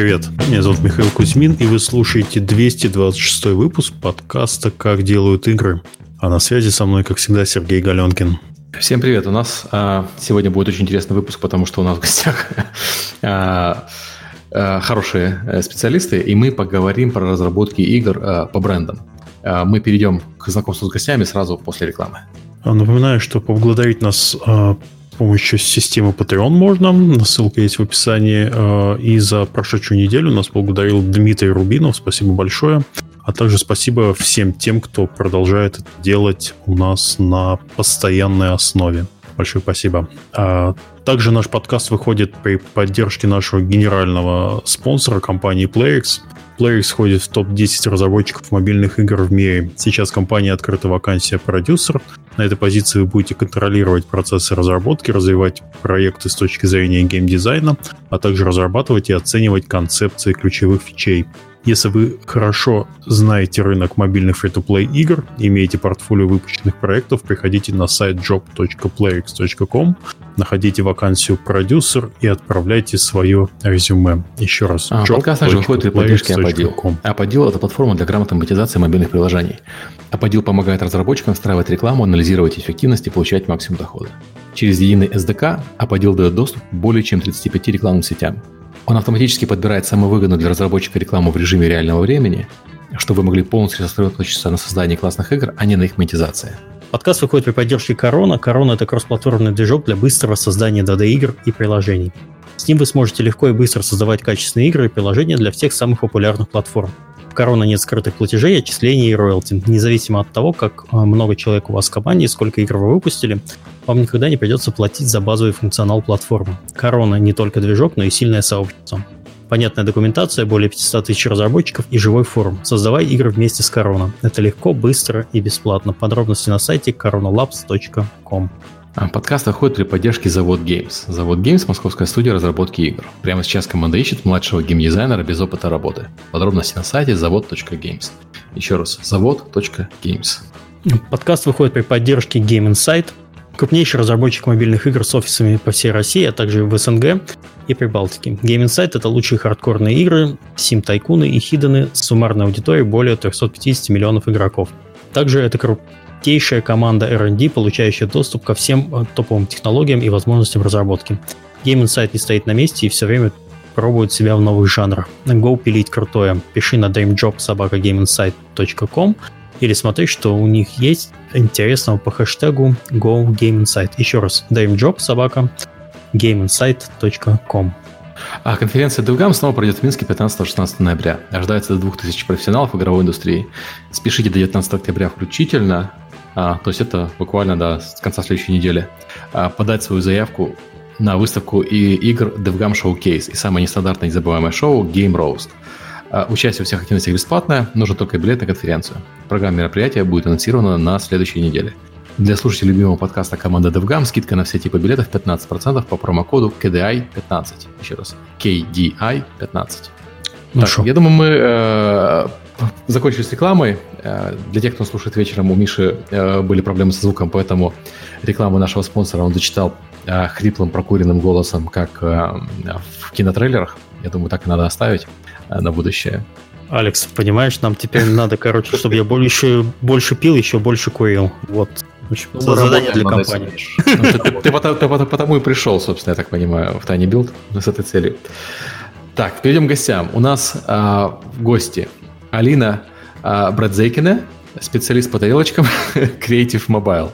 привет. Меня зовут Михаил Кузьмин, и вы слушаете 226 выпуск подкаста «Как делают игры». А на связи со мной, как всегда, Сергей Галенкин. Всем привет. У нас а, сегодня будет очень интересный выпуск, потому что у нас в гостях а, а, хорошие э, специалисты, и мы поговорим про разработки игр а, по брендам. А, мы перейдем к знакомству с гостями сразу после рекламы. Напоминаю, что поблагодарить нас а, помощью системы Patreon можно. Ссылка есть в описании. Э, и за прошедшую неделю нас благодарил Дмитрий Рубинов. Спасибо большое. А также спасибо всем тем, кто продолжает это делать у нас на постоянной основе. Большое спасибо. Также наш подкаст выходит при поддержке нашего генерального спонсора компании PlayX. PlayX входит в топ-10 разработчиков мобильных игр в мире. Сейчас компания открыта вакансия продюсер. На этой позиции вы будете контролировать процессы разработки, развивать проекты с точки зрения геймдизайна, а также разрабатывать и оценивать концепции ключевых фичей. Если вы хорошо знаете рынок мобильных фри-то-плей игр, имеете портфолио выпущенных проектов, приходите на сайт job.playx.com, находите вакансию продюсер и отправляйте свое резюме. Еще раз. А, подкаст также выходит при поддержке Apodil. Apodil – это платформа для грамотной монетизации мобильных приложений. Apodil помогает разработчикам встраивать рекламу, анализировать эффективность и получать максимум дохода. Через единый SDK Apodil дает доступ к более чем 35 рекламным сетям – он автоматически подбирает самую выгодную для разработчика рекламу в режиме реального времени, чтобы вы могли полностью сосредоточиться на создании классных игр, а не на их монетизации. Подкаст выходит при поддержке Корона. Корона – это кроссплатформенный движок для быстрого создания 2D-игр и приложений. С ним вы сможете легко и быстро создавать качественные игры и приложения для всех самых популярных платформ. Корона нет скрытых платежей, отчислений и роялти. Независимо от того, как а, много человек у вас в команде и сколько игр вы выпустили, вам никогда не придется платить за базовый функционал платформы. Корона не только движок, но и сильное сообщество. Понятная документация, более 500 тысяч разработчиков и живой форум. Создавай игры вместе с Корона. Это легко, быстро и бесплатно. Подробности на сайте coronalabs.com. А, подкаст выходит при поддержке Завод Games. Завод Games – московская студия разработки игр. Прямо сейчас команда ищет младшего геймдизайнера без опыта работы. Подробности на сайте завод.games. Еще раз, завод.games. Подкаст выходит при поддержке Game Insight, крупнейший разработчик мобильных игр с офисами по всей России, а также в СНГ и Прибалтике. Game Insight — это лучшие хардкорные игры, сим-тайкуны и хидены с суммарной аудиторией более 350 миллионов игроков. Также это крутейшая команда R&D, получающая доступ ко всем э, топовым технологиям и возможностям разработки. Game Insight не стоит на месте и все время пробует себя в новых жанрах. Go пилить крутое. Пиши на dreamjob.gameinsight.com или смотри, что у них есть интересного по хэштегу Go Game Insight. Еще раз, dreamjob собака gameinsight.com. А конференция DevGam снова пройдет в Минске 15-16 ноября. Ожидается до 2000 профессионалов игровой индустрии. Спешите до 19 октября включительно, а, то есть это буквально до конца следующей недели, а, подать свою заявку на выставку и игр DevGam Showcase и самое нестандартное незабываемое шоу Game Roast. А, участие во всех активностях бесплатное, нужно только билет на конференцию. Программа мероприятия будет анонсирована на следующей неделе. Для слушателей любимого подкаста команды DevGam скидка на все типы билетов 15% по промокоду KDI15. Еще раз, KDI15. Ну так, я думаю, мы э, закончили с рекламой. Э, для тех, кто слушает вечером, у Миши э, были проблемы со звуком, поэтому рекламу нашего спонсора он зачитал э, хриплым прокуренным голосом, как в кинотрейлерах. Я думаю, так и надо оставить на будущее. Алекс, понимаешь, нам теперь надо, короче, чтобы я больше, больше пил, еще больше курил. Вот. Ну, задание для компании. Ну, ты, ты, ты, потому и пришел, собственно, я так понимаю, в Tiny Build с этой целью. Так, перейдем к гостям. У нас гости Алина а, Брадзейкина, специалист по тарелочкам Creative Mobile.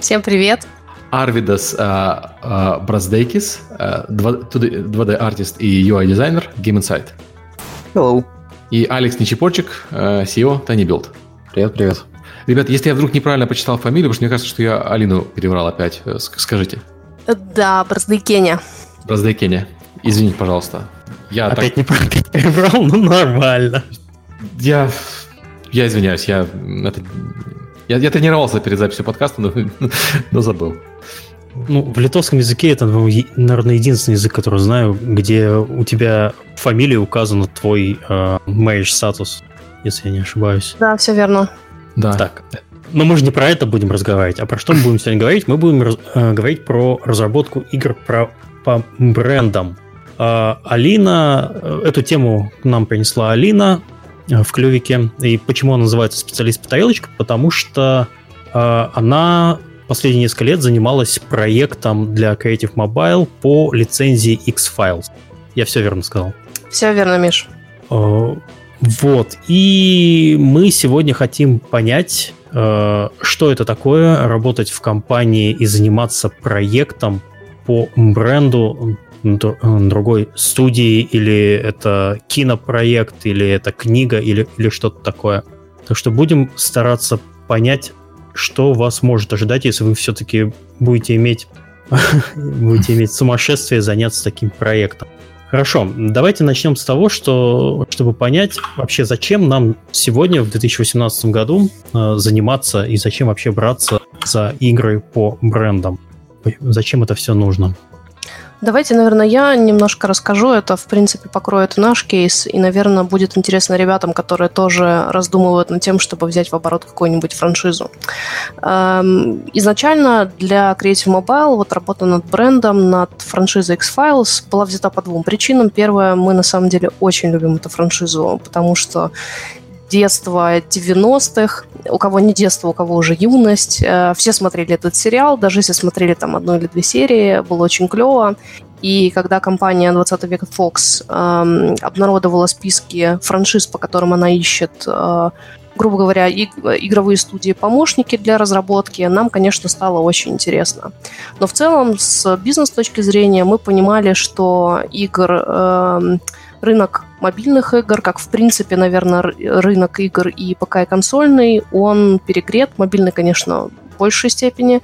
Всем привет. Арвидас а, а, Браздейкис, а, 2D-артист и UI-дизайнер Game Insight. Hello. И Алекс Нечипорчик, а, CEO Tiny Build. Привет, привет. Ребята, если я вдруг неправильно почитал фамилию, потому что мне кажется, что я Алину переврал опять, э, скажите. Да, Браздейкеня. Браздейкеня. Извините, пожалуйста. Я опять так... неправильно переврал, ну нормально. Я, я извиняюсь, я, это... я, я тренировался перед записью подкаста, но, но забыл. Ну, в литовском языке это, наверное, единственный язык, который знаю, где у тебя фамилия указана твой э, marriage статус, если я не ошибаюсь. Да, все верно. Да. Так. Но мы же не про это будем разговаривать, а про что мы будем сегодня говорить? Мы будем раз, э, говорить про разработку игр про, по брендам. А, Алина, э, эту тему нам принесла Алина в клювике. И почему она называется специалист по тарелочкам? Потому что э, она последние несколько лет занималась проектом для Creative Mobile по лицензии X-Files. Я все верно сказал? Все верно, Миш. Вот. И мы сегодня хотим понять, что это такое, работать в компании и заниматься проектом по бренду другой студии, или это кинопроект, или это книга, или, или что-то такое. Так что будем стараться понять, что вас может ожидать, если вы все-таки будете иметь будете иметь сумасшествие заняться таким проектом. Хорошо, давайте начнем с того, что, чтобы понять вообще, зачем нам сегодня, в 2018 году, э, заниматься и зачем вообще браться за игры по брендам. Зачем это все нужно? Давайте, наверное, я немножко расскажу. Это, в принципе, покроет наш кейс. И, наверное, будет интересно ребятам, которые тоже раздумывают над тем, чтобы взять в оборот какую-нибудь франшизу. Эм, изначально для Creative Mobile вот работа над брендом, над франшизой X-Files была взята по двум причинам. Первое, мы на самом деле очень любим эту франшизу, потому что детство 90-х, у кого не детство, у кого уже юность. Э, все смотрели этот сериал, даже если смотрели там одну или две серии, было очень клево. И когда компания 20 века Fox э, обнародовала списки франшиз, по которым она ищет, э, грубо говоря, иг- игровые студии-помощники для разработки, нам, конечно, стало очень интересно. Но в целом, с бизнес-точки зрения, мы понимали, что игр... Э, рынок мобильных игр, как в принципе, наверное, рынок игр и ПК и консольный, он перегрет. Мобильный, конечно, в большей степени.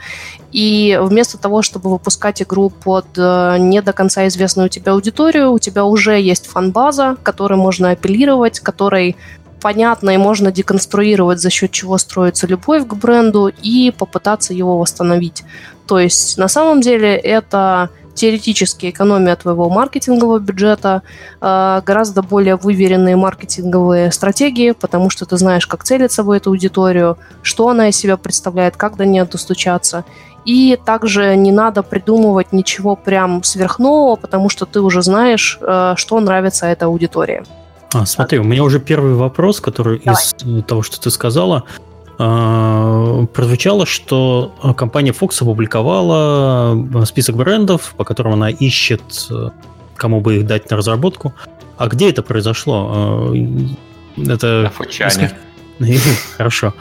И вместо того, чтобы выпускать игру под э, не до конца известную у тебя аудиторию, у тебя уже есть фан-база, которой можно апеллировать, которой понятно и можно деконструировать, за счет чего строится любовь к бренду, и попытаться его восстановить. То есть, на самом деле, это теоретически экономия твоего маркетингового бюджета, э, гораздо более выверенные маркетинговые стратегии, потому что ты знаешь, как целиться в эту аудиторию, что она из себя представляет, как до нее достучаться. И также не надо придумывать ничего прям сверхнового, потому что ты уже знаешь, э, что нравится этой аудитории. А, смотри, у меня уже первый вопрос, который Давай. из того, что ты сказала. А, прозвучало, что компания Fox опубликовала э, список брендов, по которым она ищет, э, кому бы их дать на разработку. А где это произошло? Э, это... На Хорошо.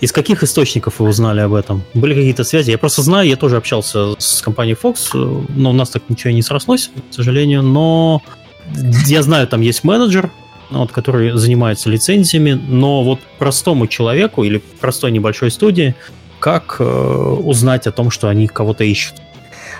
Из каких источников вы узнали об этом? Были какие-то связи? Я просто знаю, я тоже общался с компанией Fox, но у нас так ничего не срослось, к сожалению, но я знаю, там есть менеджер, вот, который занимается лицензиями, но вот простому человеку или простой небольшой студии, как э, узнать о том, что они кого-то ищут?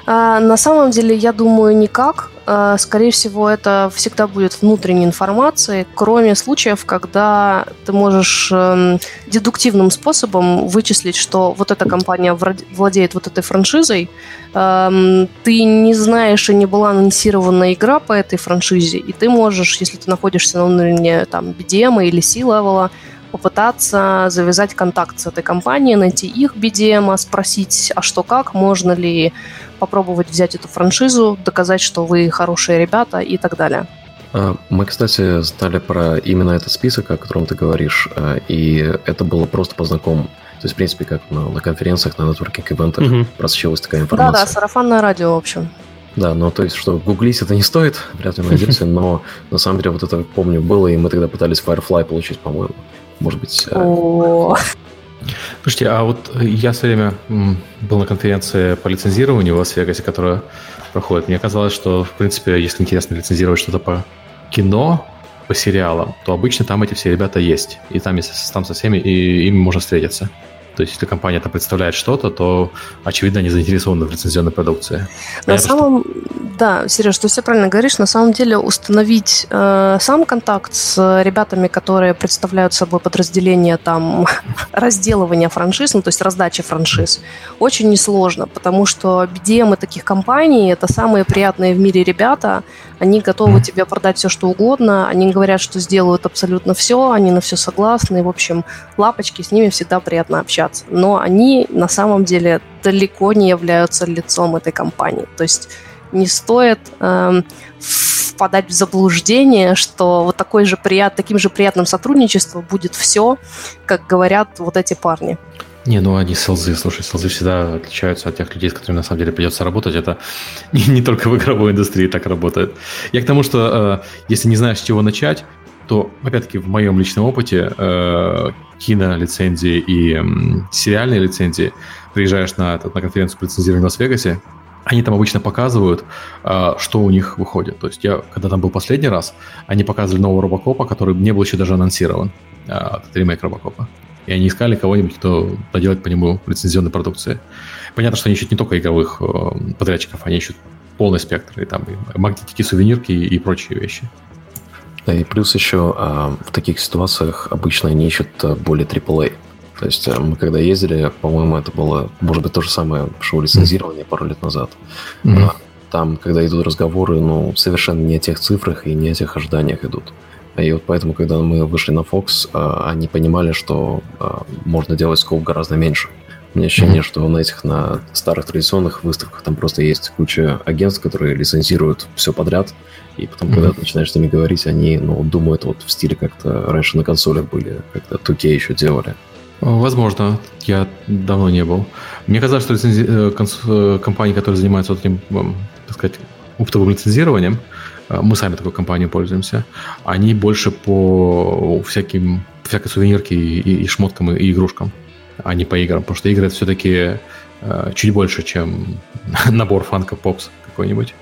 А, на самом деле, я думаю, никак. А, скорее всего, это всегда будет внутренней информацией, кроме случаев, когда ты можешь эм, дедуктивным способом вычислить, что вот эта компания владеет вот этой франшизой, эм, ты не знаешь и не была анонсирована игра по этой франшизе, и ты можешь, если ты находишься на уровне там BDM или C-левела, попытаться завязать контакт с этой компанией, найти их BDM, спросить, а что как, можно ли попробовать взять эту франшизу, доказать, что вы хорошие ребята и так далее. А, мы, кстати, знали про именно этот список, о котором ты говоришь, а, и это было просто по знакомым. То есть, в принципе, как на, на конференциях, на нетворкинг-ивентах угу. просочилась такая информация. Да-да, сарафанное радио, в общем. Да, ну то есть, что гуглить это не стоит, вряд ли найдете, но на самом деле вот это, помню, было, и мы тогда пытались Firefly получить, по-моему. Может быть... Э, Слушайте, а вот я все время был на конференции по лицензированию в Лас-Вегасе, которая проходит. Мне казалось, что, в принципе, если интересно лицензировать что-то по кино, по сериалам, то обычно там эти все ребята есть. И там, там со всеми и ими можно встретиться. То есть, если компания это представляет что-то, то, очевидно, они заинтересованы в лицензионной продукции. На Я самом... Просто... Да, Сереж, ты все правильно говоришь. На самом деле установить э, сам контакт с ребятами, которые представляют собой подразделение там разделывания франшиз, ну, то есть раздачи франшиз, очень несложно, потому что BDM таких компаний – это самые приятные в мире ребята, они готовы тебе продать все, что угодно, они говорят, что сделают абсолютно все, они на все согласны, в общем, лапочки, с ними всегда приятно общаться. Но они на самом деле далеко не являются лицом этой компании. То есть не стоит эм, впадать в заблуждение, что вот такой же прият, таким же приятным сотрудничеством будет все, как говорят вот эти парни. Не, ну они селзы, слушай, селзы всегда отличаются от тех людей, с которыми на самом деле придется работать. Это не, не только в игровой индустрии так работает. Я к тому, что э, если не знаешь, с чего начать, то, опять-таки, в моем личном опыте э, кинолицензии и э, сериальные лицензии, приезжаешь на, на конференцию по лицензированию в Лас-Вегасе, они там обычно показывают, э, что у них выходит. То есть я, когда там был последний раз, они показывали нового Робокопа, который не был еще даже анонсирован. Э, это ремейк Робокопа и они искали кого-нибудь, кто поделать по нему лицензионной продукции. Понятно, что они ищут не только игровых э, подрядчиков, они ищут полный спектр, и там и магнитики, сувенирки и, и прочие вещи. Да, и плюс еще а, в таких ситуациях обычно они ищут э, более AAA. То есть э, мы когда ездили, по-моему, это было, может быть, то же самое шоу лицензирования mm-hmm. пару лет назад. Mm-hmm. Там, когда идут разговоры, ну, совершенно не о тех цифрах и не о тех ожиданиях идут. И вот поэтому, когда мы вышли на Fox, а, они понимали, что а, можно делать скоп гораздо меньше. У меня ощущение, mm-hmm. что на этих, на старых традиционных выставках там просто есть куча агентств, которые лицензируют все подряд, и потом, mm-hmm. когда ты начинаешь с ними говорить, они, ну, думают вот в стиле как-то раньше на консолях были, как-то 2K еще делали. Возможно, я давно не был. Мне казалось, что лицензи... Э, э, компании, которые занимаются вот этим, так сказать, оптовым лицензированием, мы сами такой компанией пользуемся, они больше по всяким, всякой сувенирке и, и, и шмоткам, и, и игрушкам, а не по играм. Потому что игры это все-таки э, чуть больше, чем набор фанка попс какой-нибудь.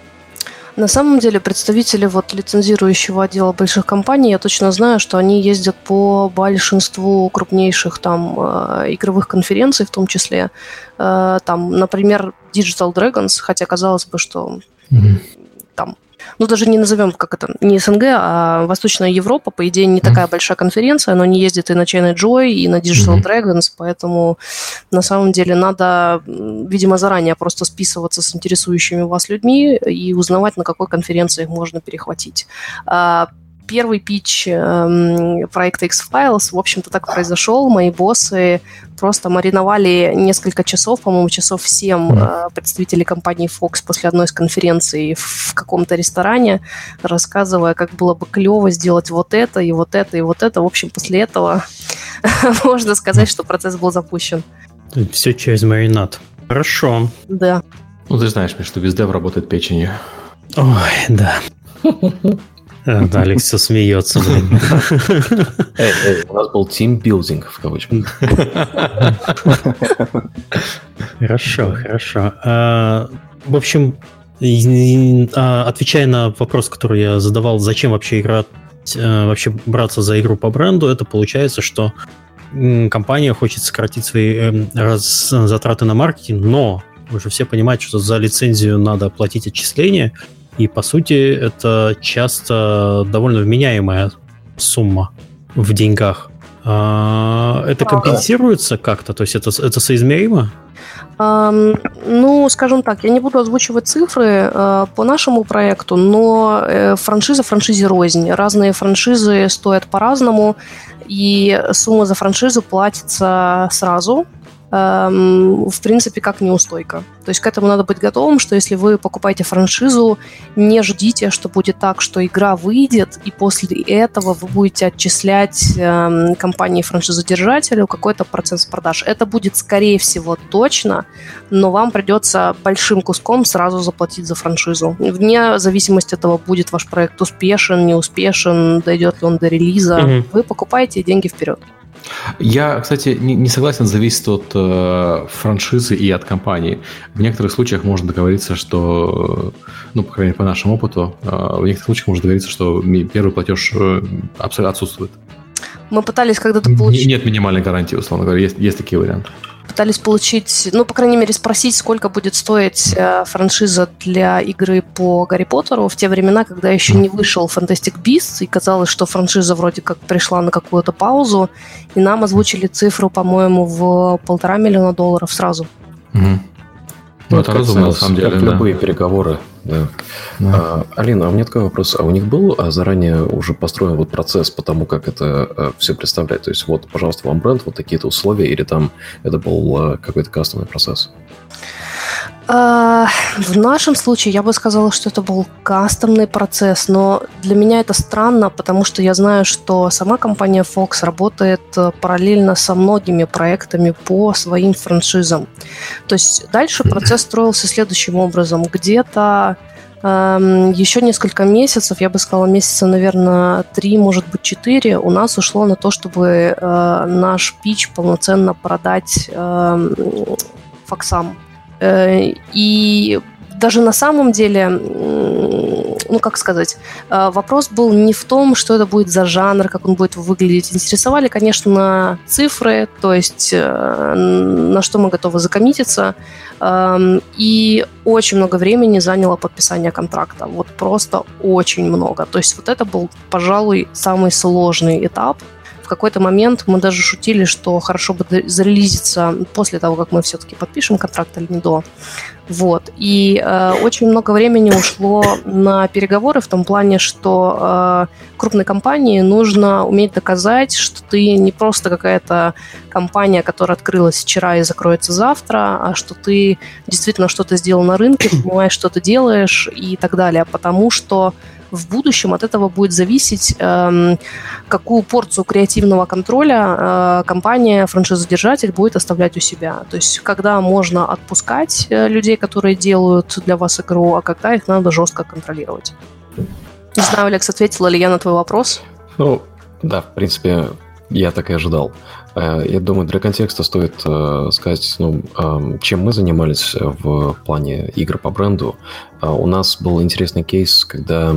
На самом деле представители вот лицензирующего отдела больших компаний, я точно знаю, что они ездят по большинству крупнейших там э, игровых конференций, в том числе э, там, например, Digital Dragons, хотя казалось бы, что mm-hmm. там ну, даже не назовем, как это, не СНГ, а Восточная Европа, по идее, не такая большая конференция, но не ездит и на China Joy, и на Digital Dragons, поэтому на самом деле надо, видимо, заранее просто списываться с интересующими вас людьми и узнавать, на какой конференции их можно перехватить. Первый пич э, проекта X-Files, в общем-то, так произошел. Мои боссы просто мариновали несколько часов, по-моему, часов 7 э, представителей компании Fox после одной из конференций в каком-то ресторане, рассказывая, как было бы клево сделать вот это и вот это и вот это. В общем, после этого можно сказать, что процесс был запущен. Все через маринад. Хорошо. Да. Ну, ты знаешь, что везде работает печенью. Ой, да. Да, Алекс все смеется. Эй, эй, у нас был тимбилдинг в кавычках. Хорошо, хорошо. А, в общем, а, отвечая на вопрос, который я задавал, зачем вообще играть, э, вообще браться за игру по бренду, это получается, что компания хочет сократить свои раз, затраты на маркетинг, но вы же все понимаете, что за лицензию надо платить отчисления, и, по сути, это часто довольно вменяемая сумма в деньгах. А, это компенсируется как-то? То есть это, это соизмеримо? Ну, скажем так, я не буду озвучивать цифры uh, по нашему проекту, но uh, франшиза франшизе рознь. Разные франшизы стоят по-разному, и сумма за франшизу платится сразу, в принципе, как неустойка. То есть к этому надо быть готовым, что если вы покупаете франшизу, не ждите, что будет так, что игра выйдет, и после этого вы будете отчислять э, компании франшизодержателю какой-то процент с продаж. Это будет, скорее всего, точно, но вам придется большим куском сразу заплатить за франшизу. Вне зависимости от того, будет ваш проект успешен, неуспешен, дойдет ли он до релиза, угу. вы покупаете деньги вперед. Я, кстати, не, не согласен, зависит от э, франшизы и от компании. В некоторых случаях можно договориться, что, ну, по крайней мере, по нашему опыту, э, в некоторых случаях можно договориться, что первый платеж э, абсолютно отсутствует. Мы пытались когда-то получить... Нет минимальной гарантии, условно говоря, есть, есть такие варианты пытались получить, ну, по крайней мере, спросить, сколько будет стоить э, франшиза для игры по Гарри Поттеру в те времена, когда еще не вышел Fantastic Beasts, и казалось, что франшиза вроде как пришла на какую-то паузу, и нам озвучили цифру, по-моему, в полтора миллиона долларов сразу. Mm-hmm. Ну, это разумно, на самом деле. Как да. любые переговоры. Да. Да. А, Алина, а у меня такой вопрос. А у них был а, заранее уже построен вот процесс по тому, как это а, все представлять? То есть вот, пожалуйста, вам бренд, вот такие-то условия, или там это был а, какой-то кастомный процесс? А, в нашем случае я бы сказала, что это был кастомный процесс, но для меня это странно, потому что я знаю, что сама компания Fox работает э, параллельно со многими проектами по своим франшизам. То есть дальше процесс строился следующим образом. Где-то эм, еще несколько месяцев, я бы сказала, месяца, наверное, три, может быть, четыре, у нас ушло на то, чтобы э, наш пич полноценно продать э, Фоксам. Э, и даже на самом деле, ну как сказать, э, вопрос был не в том, что это будет за жанр, как он будет выглядеть. Интересовали, конечно, цифры, то есть э, на что мы готовы закоммититься. Эм, и очень много времени заняло подписание контракта. Вот просто очень много. То есть вот это был, пожалуй, самый сложный этап – в какой-то момент мы даже шутили, что хорошо бы зарелизиться после того, как мы все-таки подпишем контракт или не до. Вот. И э, очень много времени ушло на переговоры в том плане, что э, крупной компании нужно уметь доказать, что ты не просто какая-то компания, которая открылась вчера и закроется завтра, а что ты действительно что-то сделал на рынке, понимаешь, что ты делаешь и так далее. Потому что в будущем от этого будет зависеть, э, какую порцию креативного контроля э, компания, франшизодержатель будет оставлять у себя. То есть, когда можно отпускать э, людей, которые делают для вас игру, а когда их надо жестко контролировать. Не знаю, Алекс, ответила ли я на твой вопрос? Ну, да, в принципе, я так и ожидал. Э, я думаю, для контекста стоит э, сказать, ну, э, чем мы занимались в плане игр по бренду. У нас был интересный кейс, когда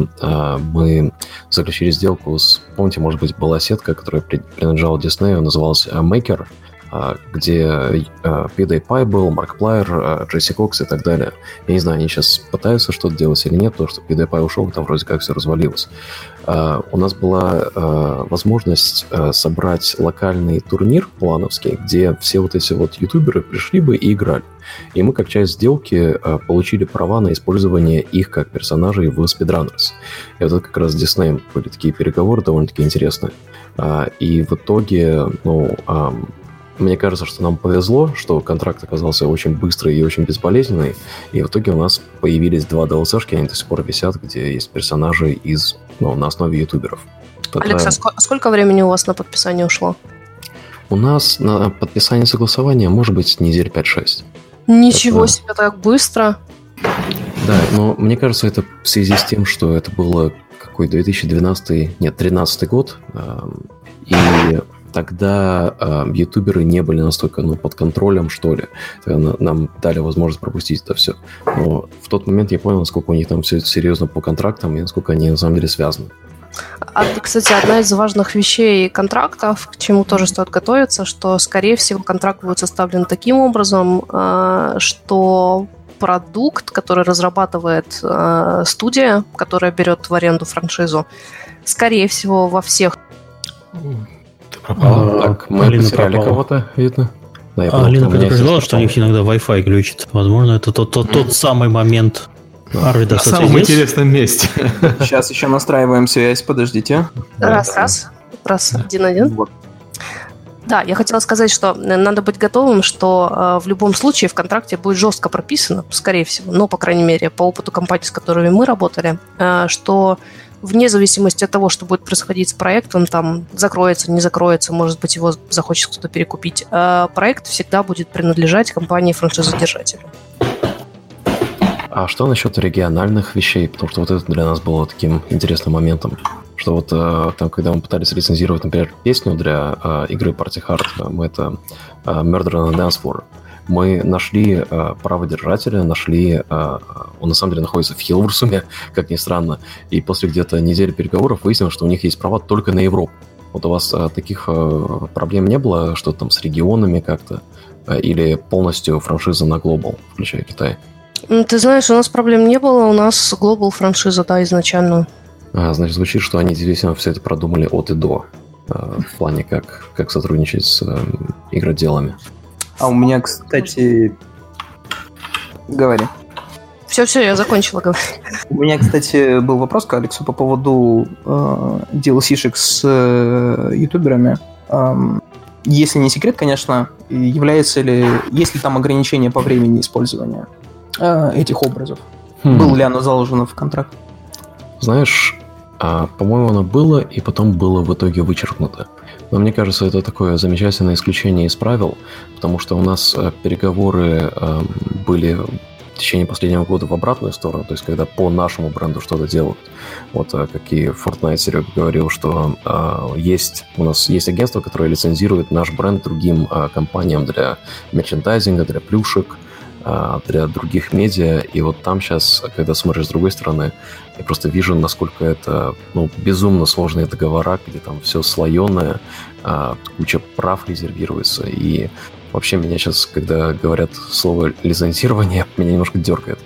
мы заключили сделку с, помните, может быть, была сетка, которая принадлежала Disney, называлась Maker – где а, PewDiePie был, Markiplier, Джесси Кокс и так далее. Я не знаю, они сейчас пытаются что-то делать или нет, потому что PewDiePie ушел, там вроде как все развалилось. А, у нас была возможность собрать локальный турнир плановский, где все вот эти вот ютуберы пришли бы и играли. И мы, как часть сделки, получили права на использование их как персонажей в Speedrunners. И вот это как раз с Disney были такие переговоры довольно-таки интересные. И в итоге, ну, мне кажется, что нам повезло, что контракт оказался очень быстрый и очень безболезненный, и в итоге у нас появились два DLC-шки, они до сих пор висят, где есть персонажи из, ну, на основе ютуберов. Это... Алекс, а сколько, сколько времени у вас на подписание ушло? У нас на подписание согласования может быть недель 5-6. Ничего это... себе, так быстро. Да, но мне кажется, это в связи с тем, что это было какой 2012, нет, 13 год, и тогда э, ютуберы не были настолько ну, под контролем, что ли. Тогда нам дали возможность пропустить это все. Но в тот момент я понял, насколько у них там все серьезно по контрактам и насколько они на самом деле связаны. А, кстати, одна из важных вещей контрактов, к чему тоже стоит готовиться, что, скорее всего, контракт будет составлен таким образом, э, что продукт, который разрабатывает э, студия, которая берет в аренду франшизу, скорее всего, во всех пропала. А, так, мы Алина потеряли пропала. кого-то, видно. Да, я а, Алина предупреждала, что у них иногда Wi-Fi глючит. Возможно, это тот, тот, тот самый момент. Арвида, На самом интересном месте. Сейчас еще настраиваем связь, подождите. Раз, раз. Раз, один-один. Вот. Да, я хотела сказать, что надо быть готовым, что э, в любом случае в контракте будет жестко прописано, скорее всего, но, по крайней мере, по опыту компаний, с которыми мы работали, э, что вне зависимости от того, что будет происходить с проектом, там закроется, не закроется, может быть, его захочет кто-то перекупить, а проект всегда будет принадлежать компании франшизодержателю. А что насчет региональных вещей? Потому что вот это для нас было таким интересным моментом. Что вот э, там, когда мы пытались рецензировать, например, песню для э, игры Party Hard, мы это э, Murder on the Dance Floor, мы нашли э, праводержателя, нашли, э, он на самом деле находится в Хилверсуме, как ни странно, и после где-то недели переговоров выяснилось, что у них есть права только на Европу. Вот у вас э, таких э, проблем не было, что там с регионами как-то, э, или полностью франшиза на Global, включая Китай? Ты знаешь, у нас проблем не было, у нас Global франшиза, да, изначально. А, значит, звучит, что они действительно все это продумали от и до, э, в плане как, как сотрудничать с э, игроделами. А у меня, кстати... Говори. Все-все, я закончила говорить. У меня, кстати, был вопрос к Алексу по поводу э, DLC-шек с э, ютуберами. Эм, если не секрет, конечно, является ли, есть ли там ограничения по времени использования? э, этих образов. Хм. Было ли оно заложено в контракт? Знаешь, а, по-моему, оно было, и потом было в итоге вычеркнуто. Но мне кажется, это такое замечательное исключение из правил, потому что у нас э, переговоры э, были в течение последнего года в обратную сторону, то есть когда по нашему бренду что-то делают. Вот э, как и Fortnite Серега говорил, что э, есть у нас есть агентство, которое лицензирует наш бренд другим компаниям для мерчендайзинга, для плюшек, для других медиа. И вот там сейчас, когда смотришь с другой стороны, я просто вижу, насколько это ну, безумно сложные договора, где там все слоеное, а, куча прав резервируется. И вообще меня сейчас, когда говорят слово лицензирование, меня немножко дергает.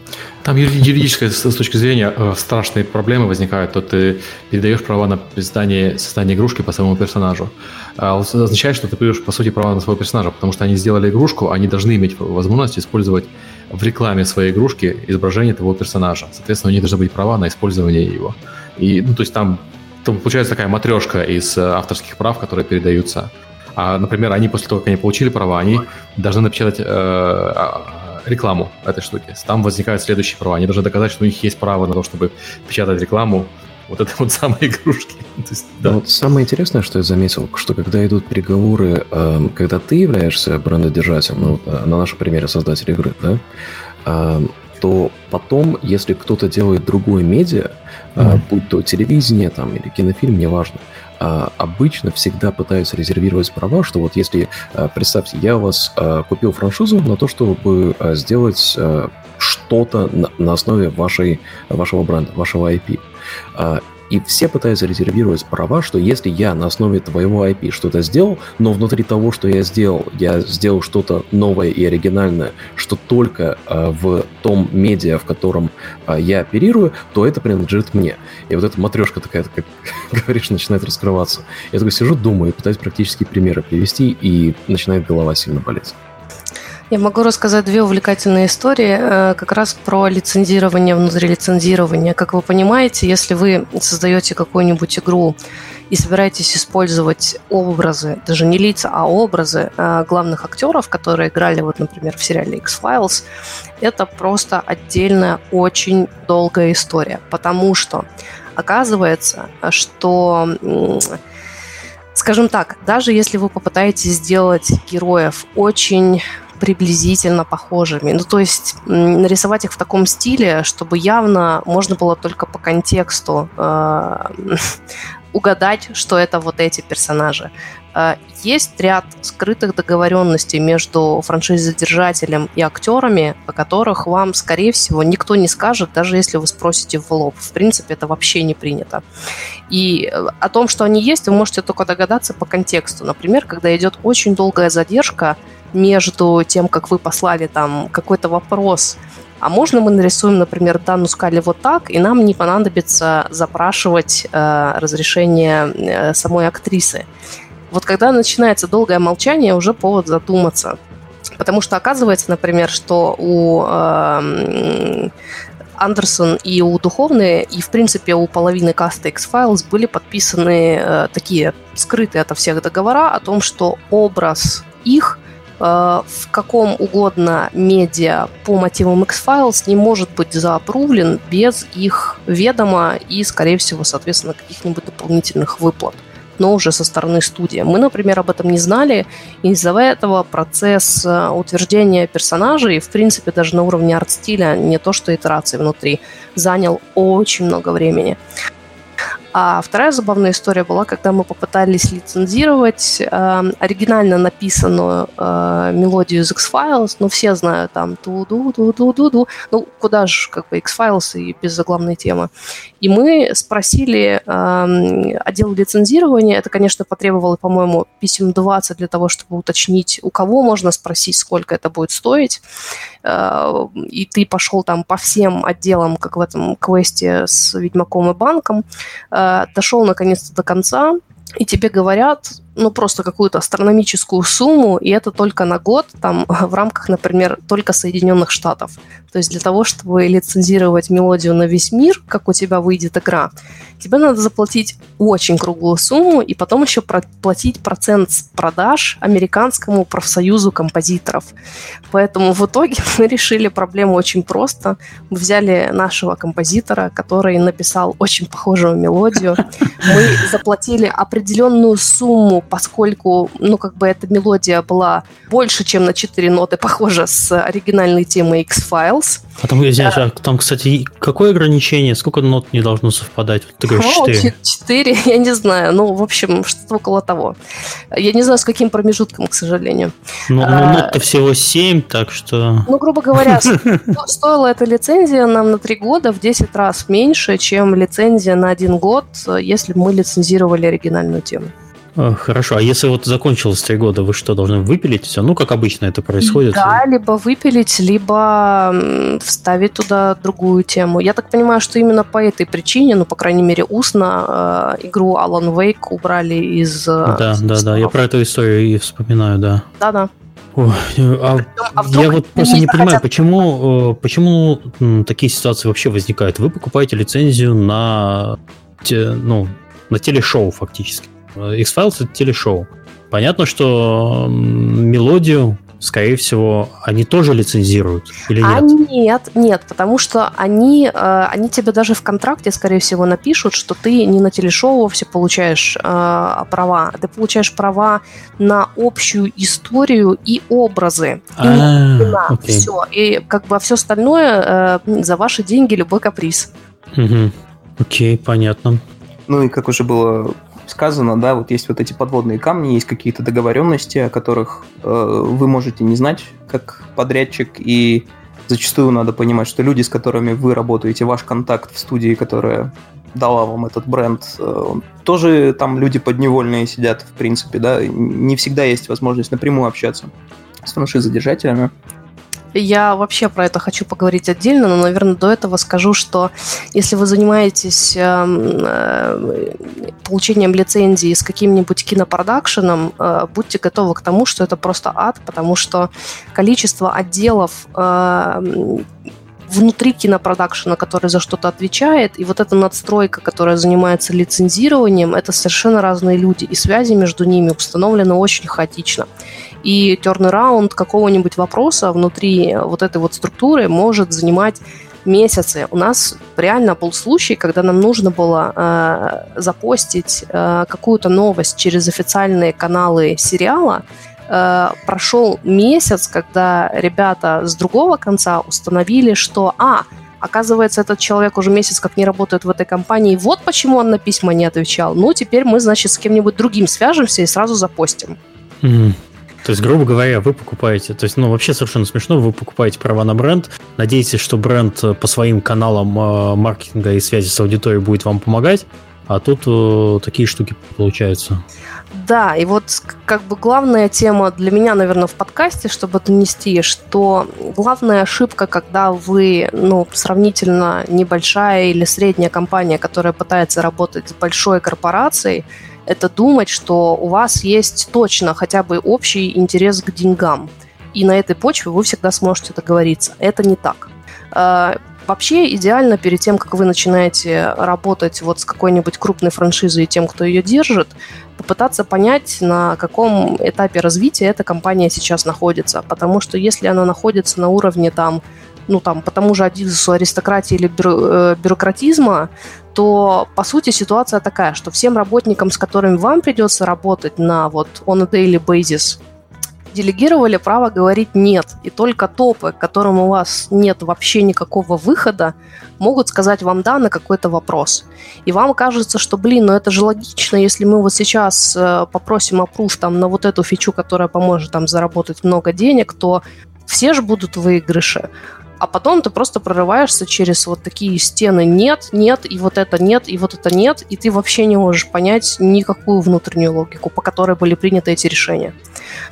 Там юридическая с точки зрения э, страшные проблемы возникают. То ты передаешь права на создание, создание игрушки по своему персонажу. А это означает, что ты передаешь, по сути, права на своего персонажа, потому что они сделали игрушку, они должны иметь возможность использовать в рекламе своей игрушки изображение твоего персонажа. Соответственно, у них должны быть права на использование его. И, ну, то есть там, там получается такая матрешка из э, авторских прав, которые передаются. А, например, они после того, как они получили права, они должны напечатать э, а, рекламу этой штуки. Там возникают следующие права. Они должны доказать, что у них есть право на то, чтобы печатать рекламу вот это вот самые игрушки. есть, да. вот самое интересное, что я заметил, что когда идут переговоры, э, когда ты являешься брендодержателем, ну, э, на нашем примере создатель игры, да, э, то потом, если кто-то делает другое медиа, mm-hmm. будь то телевидение там, или кинофильм, неважно, обычно всегда пытаются резервировать права, что вот если, представьте, я у вас купил франшизу на то, чтобы сделать что-то на основе вашей, вашего бренда, вашего IP. И все пытаются резервировать права, что если я на основе твоего IP что-то сделал, но внутри того, что я сделал, я сделал что-то новое и оригинальное, что только э, в том медиа, в котором э, я оперирую, то это принадлежит мне. И вот эта матрешка такая, как говоришь, начинает раскрываться. Я такой сижу, думаю, пытаюсь практические примеры привести, и начинает голова сильно болеть. Я могу рассказать две увлекательные истории э, как раз про лицензирование внутри лицензирования. Как вы понимаете, если вы создаете какую-нибудь игру и собираетесь использовать образы, даже не лица, а образы э, главных актеров, которые играли, вот, например, в сериале X-Files, это просто отдельная, очень долгая история, потому что оказывается, что скажем так, даже если вы попытаетесь сделать героев очень приблизительно похожими. Ну, то есть нарисовать их в таком стиле, чтобы явно можно было только по контексту э, угадать, что это вот эти персонажи. Э, есть ряд скрытых договоренностей между франшизодержателем и актерами, о которых вам, скорее всего, никто не скажет, даже если вы спросите в лоб. В принципе, это вообще не принято. И э, о том, что они есть, вы можете только догадаться по контексту. Например, когда идет очень долгая задержка между тем, как вы послали там какой-то вопрос, а можно мы нарисуем, например, данную скали вот так, и нам не понадобится запрашивать э, разрешение э, самой актрисы. Вот когда начинается долгое молчание, уже повод задуматься. Потому что оказывается, например, что у э, Андерсон и у Духовной, и, в принципе, у половины каста X-Files были подписаны э, такие скрытые ото всех договора о том, что образ их Э, в каком угодно медиа по мотивам X-Files не может быть заапрувлен без их ведома и, скорее всего, соответственно, каких-нибудь дополнительных выплат но уже со стороны студии. Мы, например, об этом не знали, и из-за этого процесс э, утверждения персонажей, в принципе, даже на уровне арт-стиля, не то что итерации внутри, занял очень много времени. А вторая забавная история была, когда мы попытались лицензировать э, оригинально написанную э, мелодию из X-Files, ну, все знают там ту-ду-ду-ду-ду-ду, ну, куда же, как бы, X-Files и без заглавной темы. И мы спросили э, отдел лицензирования, это, конечно, потребовало, по-моему, писем 20 для того, чтобы уточнить, у кого можно спросить, сколько это будет стоить. Э, и ты пошел там по всем отделам, как в этом квесте с Ведьмаком и банком, э, дошел наконец-то до конца, и тебе говорят, ну, просто какую-то астрономическую сумму, и это только на год, там, в рамках, например, только Соединенных Штатов. То есть для того, чтобы лицензировать мелодию на весь мир, как у тебя выйдет игра, тебе надо заплатить очень круглую сумму и потом еще платить процент с продаж американскому профсоюзу композиторов. Поэтому в итоге мы решили проблему очень просто. Мы взяли нашего композитора, который написал очень похожую мелодию. Мы заплатили определенную сумму, поскольку, ну, как бы эта мелодия была больше, чем на 4 ноты похожа с оригинальной темой X-Files. А там, извиняюсь, а там, кстати, какое ограничение? Сколько нот не должно совпадать? Ты говоришь 4? 4, я не знаю. Ну, в общем, что-то около того. Я не знаю, с каким промежутком, к сожалению. Ну, ну а, нот-то всего 7, так что... Ну, грубо говоря, стоила эта лицензия нам на 3 года в 10 раз меньше, чем лицензия на 1 год, если мы лицензировали оригинальную тему. Хорошо, а если вот закончилось три года, вы что, должны выпилить все? Ну, как обычно это происходит? Да, либо выпилить, либо вставить туда другую тему. Я так понимаю, что именно по этой причине, ну, по крайней мере, устно э, игру Alan Wake убрали из... Э, да, да, да, я про эту историю и вспоминаю, да. Да-да. Ой, а, а я вот просто не, понимаю, почему, э, почему такие ситуации вообще возникают. Вы покупаете лицензию на, те, ну, на телешоу фактически. X-Files это телешоу. Понятно, что мелодию, скорее всего, они тоже лицензируют или нет? А нет, нет, потому что они, э, они тебе даже в контракте, скорее всего, напишут, что ты не на телешоу вовсе получаешь э, права, ты получаешь права на общую историю и образы. А, и все. И как бы все остальное э, за ваши деньги любой каприз. Окей, понятно. Ну и как уже было сказано, да, вот есть вот эти подводные камни, есть какие-то договоренности, о которых э, вы можете не знать как подрядчик, и зачастую надо понимать, что люди, с которыми вы работаете, ваш контакт в студии, которая дала вам этот бренд, э, тоже там люди подневольные сидят, в принципе, да, не всегда есть возможность напрямую общаться с франшизодержателями. Я вообще про это хочу поговорить отдельно, но, наверное, до этого скажу, что если вы занимаетесь эм, э, получением лицензии с каким-нибудь кинопродакшеном, э, будьте готовы к тому, что это просто ад, потому что количество отделов э, внутри кинопродакшена, который за что-то отвечает, и вот эта надстройка, которая занимается лицензированием, это совершенно разные люди, и связи между ними установлены очень хаотично и turnaround какого-нибудь вопроса внутри вот этой вот структуры может занимать месяцы. У нас реально был случай, когда нам нужно было э, запостить э, какую-то новость через официальные каналы сериала. Э, прошел месяц, когда ребята с другого конца установили, что а, оказывается, этот человек уже месяц как не работает в этой компании, вот почему он на письма не отвечал. Ну, теперь мы, значит, с кем-нибудь другим свяжемся и сразу запостим. Mm. То есть, грубо говоря, вы покупаете, то есть, ну, вообще совершенно смешно, вы покупаете права на бренд, надеетесь, что бренд э, по своим каналам э, маркетинга и связи с аудиторией будет вам помогать, а тут э, такие штуки получаются. Да, и вот как бы главная тема для меня, наверное, в подкасте, чтобы донести, что главная ошибка, когда вы, ну, сравнительно небольшая или средняя компания, которая пытается работать с большой корпорацией, это думать, что у вас есть точно хотя бы общий интерес к деньгам. И на этой почве вы всегда сможете договориться. Это не так. А, вообще идеально перед тем, как вы начинаете работать вот с какой-нибудь крупной франшизой и тем, кто ее держит, попытаться понять, на каком этапе развития эта компания сейчас находится. Потому что если она находится на уровне там ну, там, по тому же Адизусу аристократии или бюро, э, бюрократизма, то, по сути, ситуация такая, что всем работникам, с которыми вам придется работать на вот on a daily basis, делегировали право говорить «нет». И только топы, к которым у вас нет вообще никакого выхода, могут сказать вам «да» на какой-то вопрос. И вам кажется, что, блин, ну это же логично, если мы вот сейчас э, попросим опруф там на вот эту фичу, которая поможет там заработать много денег, то все же будут в выигрыше а потом ты просто прорываешься через вот такие стены «нет», «нет», и вот это «нет», и вот это «нет», и ты вообще не можешь понять никакую внутреннюю логику, по которой были приняты эти решения.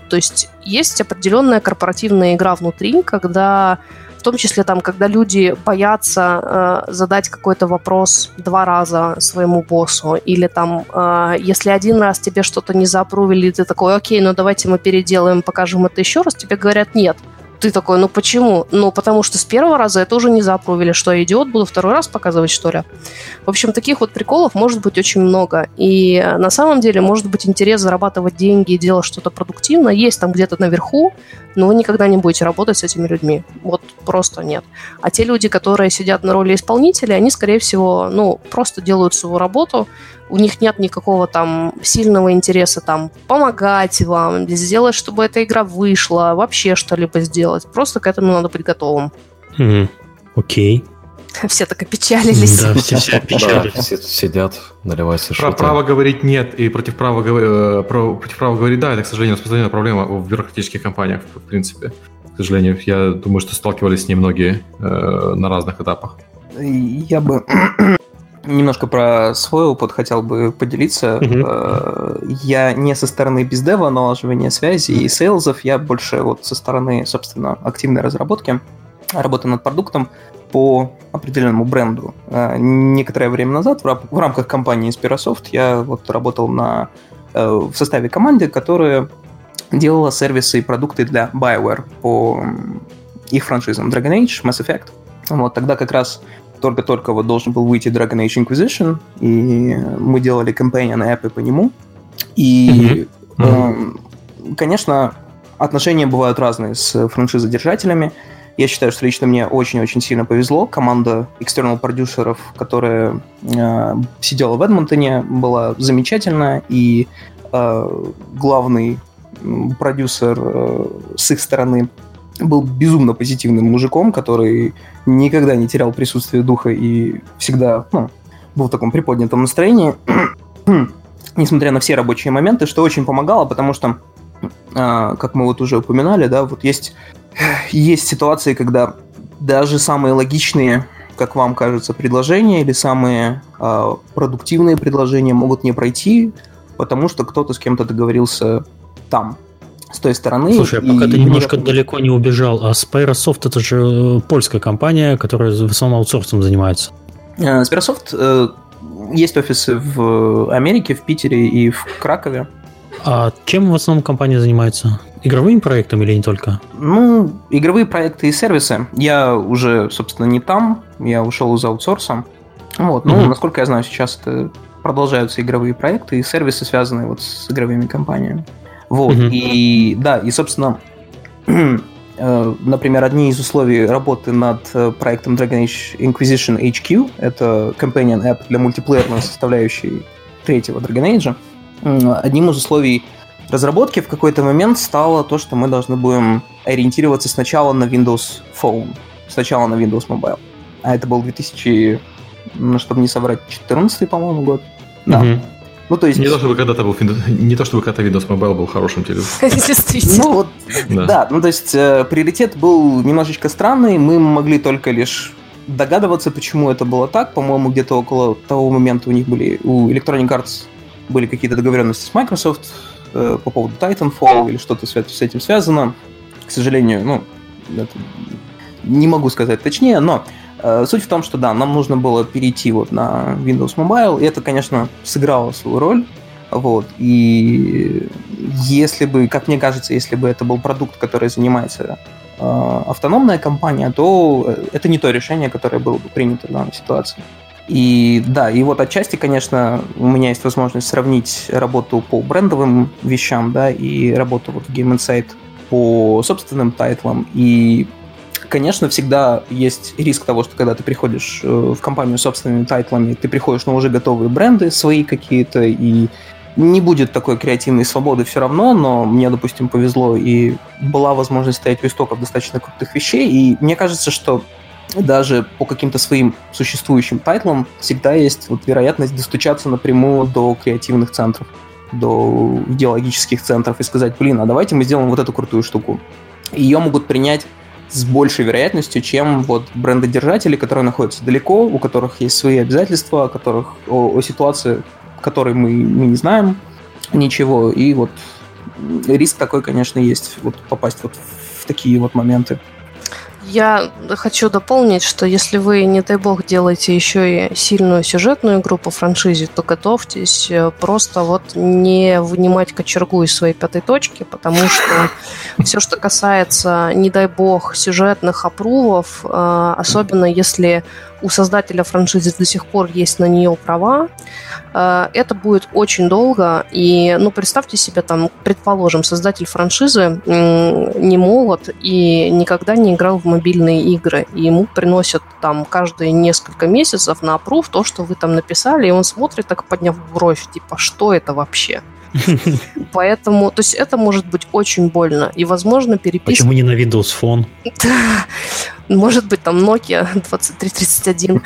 То есть есть определенная корпоративная игра внутри, когда в том числе там, когда люди боятся э, задать какой-то вопрос два раза своему боссу, или там, э, если один раз тебе что-то не запрувили, ты такой, окей, ну давайте мы переделаем, покажем это еще раз, тебе говорят нет ты такой, ну почему? Ну, потому что с первого раза это уже не запрувили, что я идиот, буду второй раз показывать, что ли. В общем, таких вот приколов может быть очень много. И на самом деле может быть интерес зарабатывать деньги и делать что-то продуктивное. Есть там где-то наверху, но вы никогда не будете работать с этими людьми. Вот просто нет. А те люди, которые сидят на роли исполнителя, они, скорее всего, ну, просто делают свою работу, у них нет никакого там сильного интереса там помогать вам, сделать, чтобы эта игра вышла, вообще что-либо сделать. Просто к этому надо быть готовым. Окей. Все так опечалились. Да, все, все опечалились. Да, все сидят, наливают себе Про право говорить нет и против права, э, про, против права говорить да, это, к сожалению, распространенная проблема в бюрократических компаниях, в принципе. К сожалению, я думаю, что сталкивались с ней многие э, на разных этапах. Я бы Немножко про свой опыт хотел бы поделиться. Uh-huh. Я не со стороны бездева, налаживания связи и сейлзов, я больше вот со стороны, собственно, активной разработки, работы над продуктом по определенному бренду. Э, некоторое время назад в рамках компании Spirasoft я вот работал на, э, в составе команды, которая делала сервисы и продукты для BioWare по их франшизам Dragon Age, Mass Effect. Вот тогда как раз только-только вот должен был выйти Dragon Age Inquisition, и мы делали companion эпы по нему. И, mm-hmm. э, конечно, отношения бывают разные с франшизодержателями. Я считаю, что лично мне очень-очень сильно повезло. Команда external продюсеров, которая э, сидела в Эдмонтоне, была замечательная, и э, главный продюсер э, с их стороны был безумно позитивным мужиком, который никогда не терял присутствие духа и всегда ну, был в таком приподнятом настроении, несмотря на все рабочие моменты, что очень помогало, потому что, а, как мы вот уже упоминали, да, вот есть, есть ситуации, когда даже самые логичные, как вам кажется, предложения или самые э, продуктивные предложения могут не пройти, потому что кто-то с кем-то договорился там с той стороны. Слушай, а пока ты немножко мне... далеко не убежал, а Spyrosoft это же э, польская компания, которая в основном аутсорсом занимается. Э, Spyrosoft э, есть офисы в Америке, в Питере и в Кракове. А чем в основном компания занимается? Игровыми проектами или не только? Ну, игровые проекты и сервисы. Я уже, собственно, не там, я ушел из аутсорса. Вот, ну, mm-hmm. насколько я знаю, сейчас продолжаются игровые проекты и сервисы, связанные вот с игровыми компаниями. Вот, mm-hmm. и да, и, собственно, э, например, одни из условий работы над э, проектом Dragon Age Inquisition HQ, это companion app для мультиплеерной составляющей третьего Dragon Age, одним из условий разработки в какой-то момент стало то, что мы должны будем ориентироваться сначала на Windows Phone, сначала на Windows Mobile. А это был 2000, ну, чтобы не соврать, 14 по-моему, год. Да. Mm-hmm. Ну, то есть... Не то, чтобы когда-то был не то, чтобы когда-то Windows Mobile был хорошим телефоном. Действительно. Ну, вот, да. да, ну, то есть э, приоритет был немножечко странный, мы могли только лишь догадываться, почему это было так. По-моему, где-то около того момента у них были, у Electronic Arts были какие-то договоренности с Microsoft э, по поводу Titanfall или что-то с, с этим связано. К сожалению, ну, это, не могу сказать точнее, но суть в том, что да, нам нужно было перейти вот на Windows Mobile, и это, конечно, сыграло свою роль. Вот. И если бы, как мне кажется, если бы это был продукт, который занимается э, автономная компания, то э, это не то решение, которое было бы принято в данной ситуации. И да, и вот отчасти, конечно, у меня есть возможность сравнить работу по брендовым вещам, да, и работу вот в Game Insight по собственным тайтлам, и конечно, всегда есть риск того, что когда ты приходишь э, в компанию с собственными тайтлами, ты приходишь на уже готовые бренды свои какие-то, и не будет такой креативной свободы все равно, но мне, допустим, повезло, и была возможность стоять у истоков достаточно крутых вещей, и мне кажется, что даже по каким-то своим существующим тайтлам всегда есть вот вероятность достучаться напрямую до креативных центров, до идеологических центров и сказать, блин, а давайте мы сделаем вот эту крутую штуку. Ее могут принять с большей вероятностью, чем вот брендодержатели, которые находятся далеко, у которых есть свои обязательства, о которых о, о ситуации, которой мы, мы не знаем ничего. И вот риск такой, конечно, есть, вот попасть вот в такие вот моменты. Я хочу дополнить, что если вы, не дай бог, делаете еще и сильную сюжетную игру по франшизе, то готовьтесь э, просто вот не вынимать кочергу из своей пятой точки, потому что все, что касается, не дай бог, сюжетных опрувов, э, особенно если у создателя франшизы до сих пор есть на нее права, э, это будет очень долго. И, ну, представьте себе, там, предположим, создатель франшизы не молод и никогда не играл в мобильные игры. И ему приносят там каждые несколько месяцев на опрув то, что вы там написали, и он смотрит, так подняв бровь, типа, что это вообще? Поэтому, то есть это может быть очень больно. И, возможно, переписка... Почему не на Windows Phone? может быть, там Nokia 2331.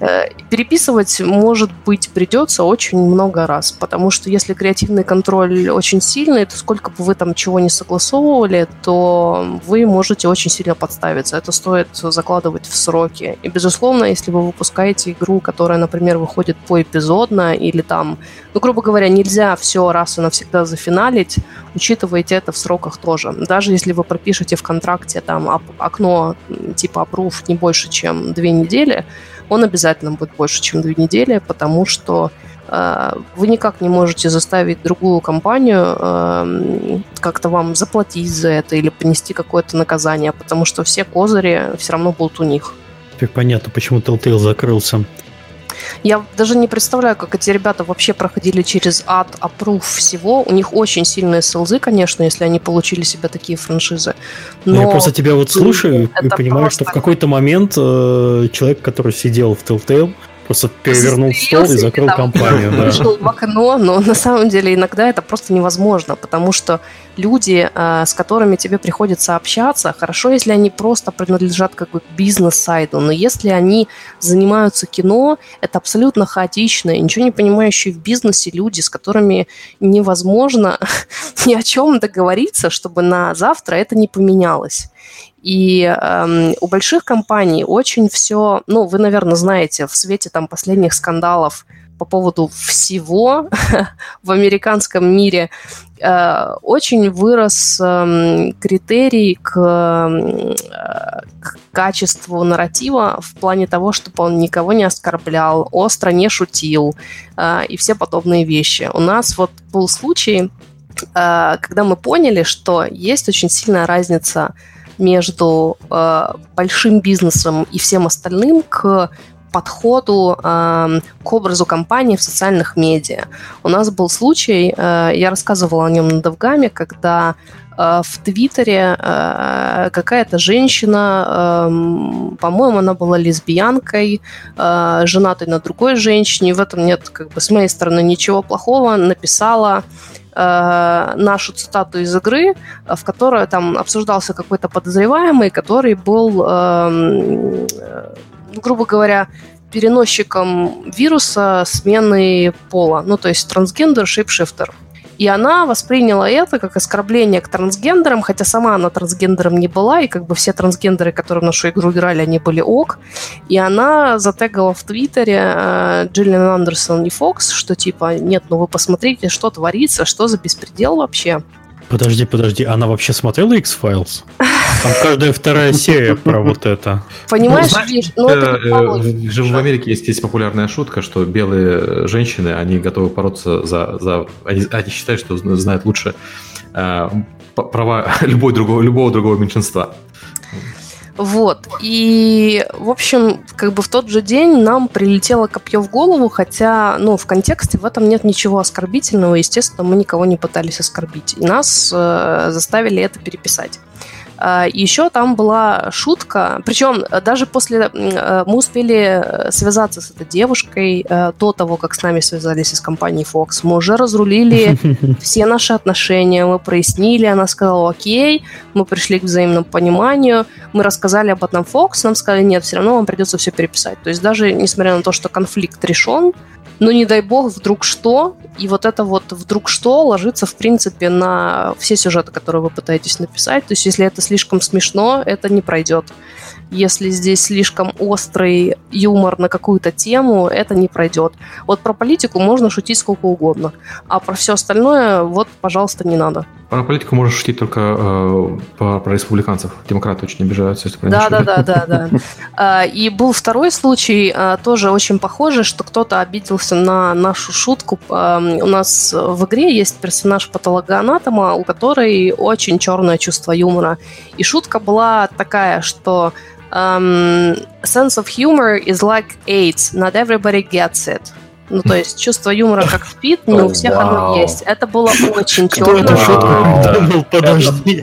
Э, переписывать, может быть, придется очень много раз, потому что если креативный контроль очень сильный, то сколько бы вы там чего не согласовывали, то вы можете очень сильно подставиться. Это стоит закладывать в сроки. И, безусловно, если вы выпускаете игру, которая, например, выходит поэпизодно или там, ну, грубо говоря, нельзя все раз и навсегда зафиналить, учитывайте это в сроках тоже. Даже если вы пропишете в контракте там окно типа approve не больше, чем две недели, он обязательно будет больше, чем две недели, потому что э, вы никак не можете заставить другую компанию э, как-то вам заплатить за это или понести какое-то наказание, потому что все козыри все равно будут у них. Теперь понятно, почему Telltale закрылся. Я даже не представляю, как эти ребята вообще проходили через ад, опруф всего. У них очень сильные селзы, конечно, если они получили себе такие франшизы. Но я просто тебя вот слушаю и понимаю, просто... что в какой-то момент э, человек, который сидел в Telltale, Просто перевернул стол и закрыл там, компанию. Вышел в окно, но на самом деле иногда это просто невозможно, потому что люди, э, с которыми тебе приходится общаться, хорошо, если они просто принадлежат как бы к бизнес-сайду, но если они занимаются кино, это абсолютно хаотичные, ничего не понимающие в бизнесе люди, с которыми невозможно ни о чем договориться, чтобы на завтра это не поменялось. И эм, у больших компаний очень все, ну, вы, наверное, знаете, в свете там последних скандалов по поводу всего в американском мире э, очень вырос э, критерий к, э, к качеству нарратива в плане того, чтобы он никого не оскорблял, остро не шутил э, и все подобные вещи. У нас вот был случай, э, когда мы поняли, что есть очень сильная разница между э, большим бизнесом и всем остальным к подходу э, к образу компании в социальных медиа. У нас был случай, э, я рассказывала о нем на Довгаме, когда э, в Твиттере э, какая-то женщина, э, по-моему, она была лесбиянкой, э, женатой на другой женщине, в этом нет, как бы, с моей стороны, ничего плохого, написала э, нашу цитату из игры, в которой там обсуждался какой-то подозреваемый, который был, э, ну, грубо говоря, переносчиком вируса смены пола, ну, то есть трансгендер, шейпшифтер. И она восприняла это как оскорбление к трансгендерам, хотя сама она трансгендером не была, и как бы все трансгендеры, которые в нашу игру играли, они были ок. И она затегала в Твиттере э, Джиллиан Андерсон и Фокс, что типа, нет, ну вы посмотрите, что творится, что за беспредел вообще. Подожди, подожди, она вообще смотрела X-Files? Там каждая вторая серия про вот это. Понимаешь, ну, видишь, ну это э, же в Америке есть, есть популярная шутка, что белые женщины, они готовы бороться за... за они, они считают, что знают лучше э, права любой другого, любого другого меньшинства. Вот. И, в общем, как бы в тот же день нам прилетело копье в голову, хотя, ну, в контексте в этом нет ничего оскорбительного. Естественно, мы никого не пытались оскорбить. И нас э, заставили это переписать. А, Еще там была шутка, причем э, даже после э, мы успели э, связаться с этой девушкой до того, как с нами связались из компании Fox. Мы уже разрулили все наши отношения, мы прояснили, она сказала окей, мы пришли к взаимному пониманию, мы рассказали об этом Fox, нам сказали нет, все равно вам придется все переписать. То есть даже несмотря на то, что конфликт решен, ну, не дай бог, вдруг что, и вот это вот вдруг что ложится, в принципе, на все сюжеты, которые вы пытаетесь написать. То есть, если это слишком смешно, это не пройдет. Если здесь слишком острый юмор на какую-то тему, это не пройдет. Вот про политику можно шутить сколько угодно, а про все остальное, вот, пожалуйста, не надо. Про политику можно шутить только э, про, про республиканцев. Демократы очень обижаются, если да, да, да, да, да. И был второй случай, а, тоже очень похожий, что кто-то обиделся на нашу шутку. У нас в игре есть персонаж патологоанатома, у которой очень черное чувство юмора. И шутка была такая, что um, sense of humor is like AIDS, not everybody gets it. Ну, то есть чувство юмора как спит, не у всех оно есть. Это было очень темно. Подожди.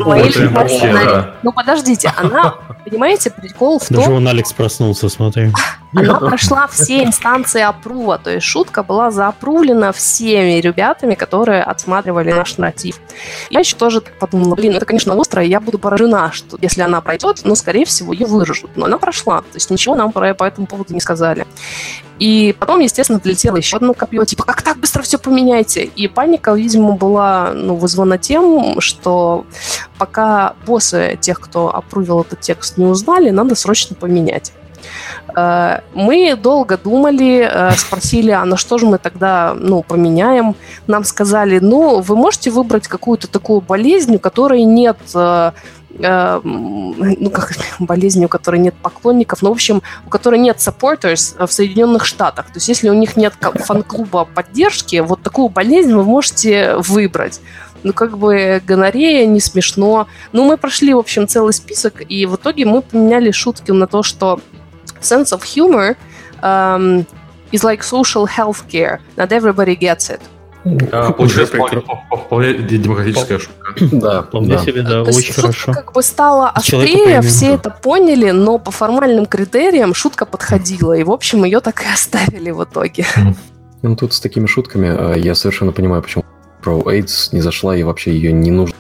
Ну, подождите, она, понимаете, прикол в том... Даже он Алекс проснулся, смотри. Она прошла все инстанции опрува, то есть шутка была заапрувлена всеми ребятами, которые отсматривали наш нарратив. Я еще тоже подумала, блин, это, конечно, острое, я буду поражена, что если она пройдет, ну, скорее всего, ее выражут. Но она прошла, то есть ничего нам по этому поводу не сказали. И потом, естественно, прилетело еще одно копье, типа, как так быстро все поменяйте? И паника, видимо, была ну, вызвана тем, что пока боссы тех, кто опрувил этот текст, не узнали, надо срочно поменять. Э, мы долго думали, э, спросили, а на что же мы тогда ну, поменяем? Нам сказали, ну, вы можете выбрать какую-то такую болезнь, у которой нет э, ну, как болезни, у которой нет поклонников, ну, в общем, у которой нет supporters в Соединенных Штатах. То есть, если у них нет фан-клуба поддержки, вот такую болезнь вы можете выбрать. Ну, как бы гонорея, не смешно. Ну, мы прошли, в общем, целый список, и в итоге мы поменяли шутки на то, что sense of humor um, is like social health care. Not everybody gets it. Да, получилась вполне демократическая шутка. Да, вполне себе, да, очень хорошо. как бы стала острее, все это поняли, но по формальным критериям шутка подходила, и, в общем, ее так и оставили в итоге. Ну, тут с такими шутками а, я совершенно понимаю, почему про AIDS не зашла и вообще ее не нужно.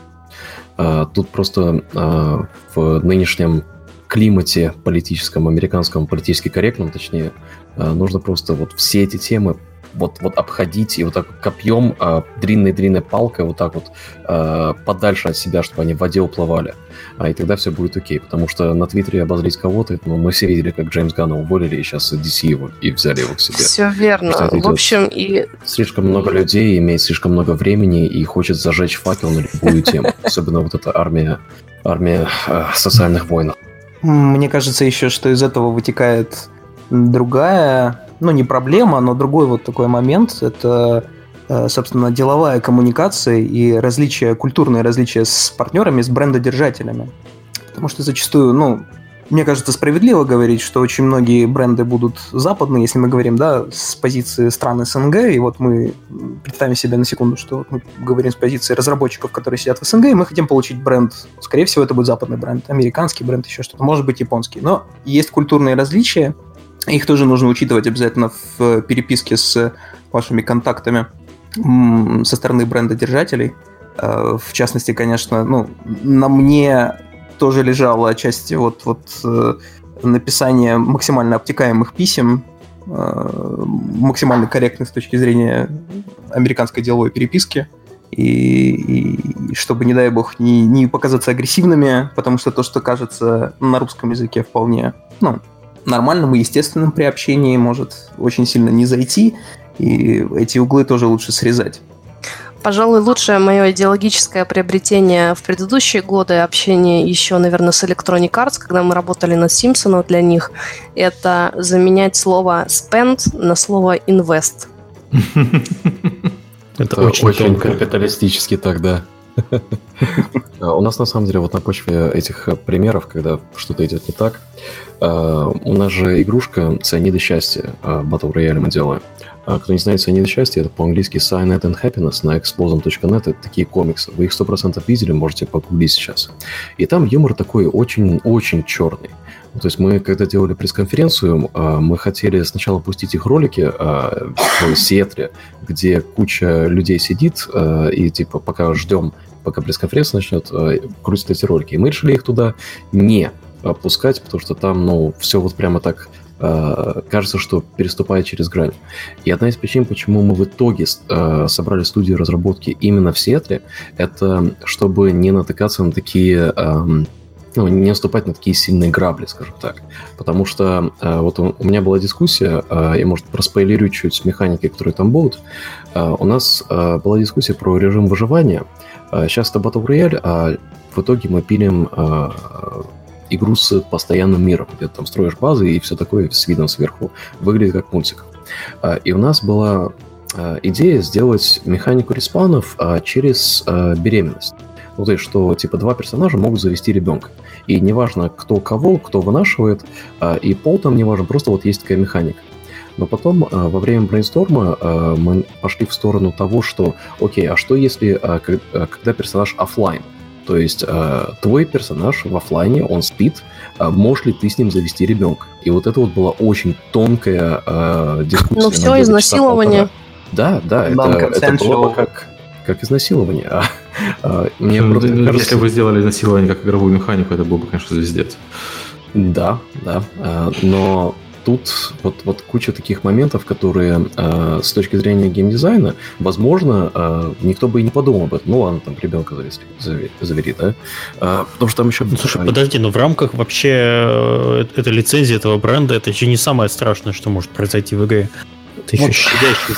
А, тут просто а, в нынешнем климате политическом, американском, политически корректном, точнее, нужно просто вот все эти темы вот, вот обходить и вот так копьем, а, длинной-длинной палкой вот так вот а, подальше от себя, чтобы они в воде уплывали. А, и тогда все будет окей, потому что на Твиттере обозлить кого-то, ну, мы все видели, как Джеймс Ганна уволили, и сейчас DC его и взяли его к себе. Все верно. В общем, и... Слишком много людей имеет слишком много времени и хочет зажечь факел на любую тему. Особенно вот эта армия, армия э, социальных войн. Мне кажется еще, что из этого вытекает другая ну, не проблема, но другой вот такой момент – это, э, собственно, деловая коммуникация и различия, культурные различия с партнерами, с брендодержателями. Потому что зачастую, ну, мне кажется, справедливо говорить, что очень многие бренды будут западные, если мы говорим, да, с позиции стран СНГ, и вот мы представим себе на секунду, что мы говорим с позиции разработчиков, которые сидят в СНГ, и мы хотим получить бренд, скорее всего, это будет западный бренд, американский бренд, еще что-то, может быть, японский. Но есть культурные различия, их тоже нужно учитывать обязательно в переписке с вашими контактами со стороны бренда-держателей. Э, в частности, конечно, ну, на мне тоже лежала отчасти вот, вот э, написание максимально обтекаемых писем, э, максимально корректных с точки зрения американской деловой переписки. И, и чтобы, не дай бог, не, не показаться агрессивными, потому что то, что кажется на русском языке вполне ну, нормальным и естественным при общении может очень сильно не зайти, и эти углы тоже лучше срезать. Пожалуй, лучшее мое идеологическое приобретение в предыдущие годы общения еще, наверное, с Electronic Arts, когда мы работали над Simpsons для них, это заменять слово spend на слово invest. Это очень капиталистически тогда. У нас на самом деле вот на почве этих примеров, когда что-то идет не так, а, у нас же игрушка «Цианиды счастья» а, Battle Royale мы делаем. А, кто не знает «Цианиды счастья», это по-английски Cyanide and Happiness на explosion.net. Это такие комиксы. Вы их 100% видели, можете погуглить сейчас. И там юмор такой очень-очень черный. То есть мы, когда делали пресс-конференцию, мы хотели сначала пустить их ролики в Сиэтле, где куча людей сидит, и типа пока ждем, пока пресс-конференция начнет, крутят эти ролики. И мы решили их туда не опускать, потому что там, ну, все вот прямо так кажется, что переступает через грань. И одна из причин, почему мы в итоге э, собрали студию разработки именно в Сиэтле, это чтобы не натыкаться на такие э, ну, не наступать на такие сильные грабли, скажем так. Потому что э, вот у, у меня была дискуссия, э, я, может, проспойлерю чуть механики, которые там будут. Э, у нас э, была дискуссия про режим выживания. Э, сейчас это Battle Royale, а в итоге мы пилим э, игру с постоянным миром, где ты там строишь базы и все такое с видом сверху. Выглядит как мультик. Э, и у нас была э, идея сделать механику респаунов э, через беременность. Ну, то есть, что, типа, два персонажа могут завести ребенка. И неважно, кто кого, кто вынашивает, а, и пол там не важен, просто вот есть такая механика. Но потом а, во время брейнсторма а, мы пошли в сторону того, что, окей, а что если, когда персонаж офлайн? То есть твой персонаж в офлайне, он спит, можешь ли ты с ним завести ребенка? И вот это вот была очень тонкая дискуссия. Ну все, изнасилование. Да, да, это, это было бы как, как изнасилование. А, а, мне ну, просто ну, кажется... Если бы сделали изнасилование как игровую механику, это был бы, конечно, звездец. Да, да. А, но тут вот, вот куча таких моментов, которые э, с точки зрения геймдизайна, возможно, э, никто бы и не подумал об этом. Ну ладно, там ребенка завери, завери да? Э, потому что там еще... Ну, слушай, подожди, но в рамках вообще э, этой лицензии этого бренда это еще не самое страшное, что может произойти в игре. Еще вот, щадящий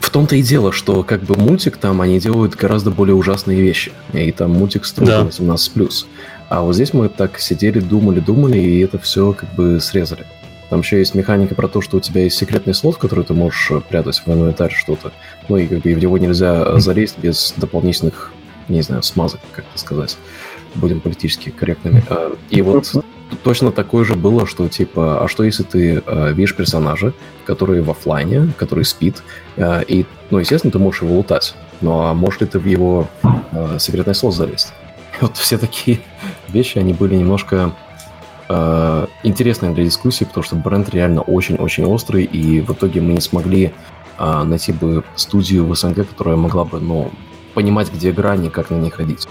в том-то и дело, что как бы мультик там, они делают гораздо более ужасные вещи. И там мультик строго да. 18+. А вот здесь мы так сидели, думали, думали, и это все как бы срезали. Там еще есть механика про то, что у тебя есть секретный слот, в который ты можешь прятать в инвентарь что-то. Ну и как бы в него нельзя залезть без дополнительных, не знаю, смазок, как это сказать. Будем политически корректными. А, и вот точно такое же было, что типа, а что если ты э, видишь персонажа, который в офлайне, который спит, э, и, ну, естественно, ты можешь его лутать, но а можешь ли ты в его э, секретный слот залезть? Вот все такие вещи, они были немножко э, интересные для дискуссии, потому что бренд реально очень-очень острый, и в итоге мы не смогли э, найти бы студию в СНГ, которая могла бы, ну, понимать, где грани, как на них ходить.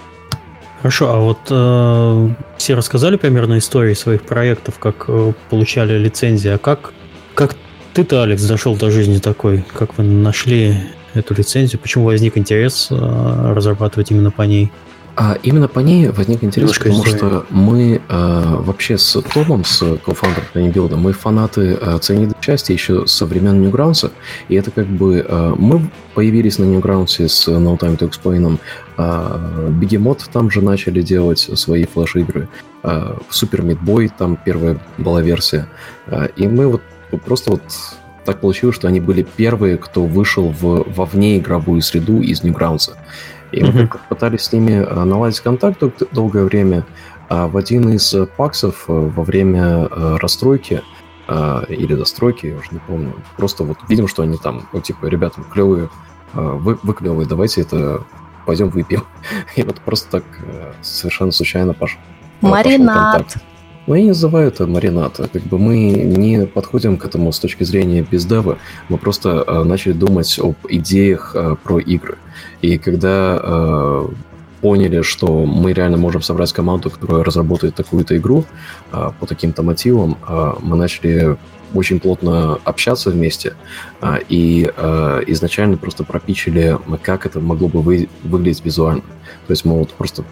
Хорошо, а вот э, все рассказали примерно истории своих проектов, как э, получали лицензии, а как, как ты-то, Алекс, дошел до жизни такой? Как вы нашли эту лицензию? Почему возник интерес э, разрабатывать именно по ней? А именно по ней возник интерес, Немножко потому что мы э, вообще с Томом, с кофаундером Tiny мы фанаты э, ценит части еще со времен Newgrounds, и это как бы э, мы появились на Newgrounds с No Time to Explain, э, Бегемот там же начали делать свои флеш-игры, Super Meat Boy там первая была версия, э, и мы вот просто вот так получилось, что они были первые, кто вышел в, во вне игровую среду из Newgrounds. И мы mm-hmm. пытались с ними э, наладить контакт долгое время. А в один из паксов э, во время э, расстройки или достройки, я уже не помню, просто вот видим, что они там, ну, типа, ребята, клевые, вы, вы клевые, давайте это пойдем выпьем. И вот просто так совершенно случайно пошел. Маринад. Пошел но я не называю это маринад. Как бы мы не подходим к этому с точки зрения бездева. Мы просто э, начали думать об идеях э, про игры. И когда э, поняли, что мы реально можем собрать команду, которая разработает такую-то игру э, по таким-то мотивам, э, мы начали очень плотно общаться вместе э, и э, изначально просто пропичили, как это могло бы вы, выглядеть визуально. То есть мы вот просто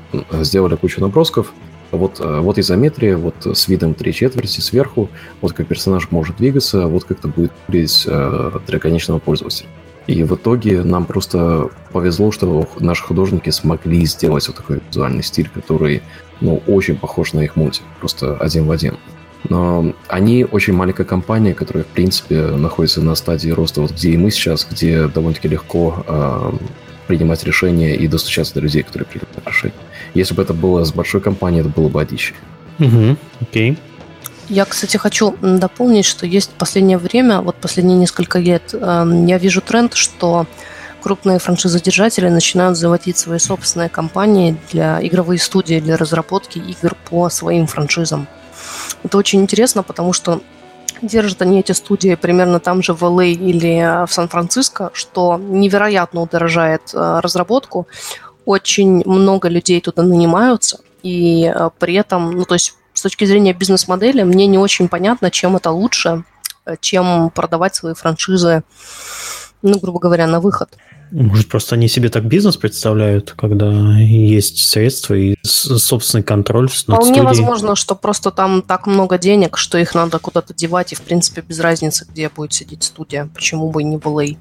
сделали кучу набросков, вот, э, вот изометрия, вот с видом три четверти сверху, вот как персонаж может двигаться, вот как это будет выглядеть э, для конечного пользователя. И в итоге нам просто повезло, что наши художники смогли сделать вот такой визуальный стиль, который, ну, очень похож на их мультик, просто один в один. Но они очень маленькая компания, которая, в принципе, находится на стадии роста, вот где и мы сейчас, где довольно-таки легко э, принимать решения и достучаться до людей, которые принимают решения. Если бы это было с большой компанией, это было бы одище. Угу, окей. Я, кстати, хочу дополнить, что есть в последнее время, вот последние несколько лет, эм, я вижу тренд, что крупные франшизодержатели начинают заводить свои собственные компании для игровые студии для разработки игр по своим франшизам. Это очень интересно, потому что держат они эти студии примерно там же в LA или в Сан-Франциско, что невероятно удорожает э, разработку очень много людей туда нанимаются, и э, при этом, ну, то есть с точки зрения бизнес-модели, мне не очень понятно, чем это лучше, э, чем продавать свои франшизы ну, грубо говоря, на выход. Может, просто они себе так бизнес представляют, когда есть средства и собственный контроль над Вполне студией. возможно, что просто там так много денег, что их надо куда-то девать, и, в принципе, без разницы, где будет сидеть студия. Почему бы и не в LA?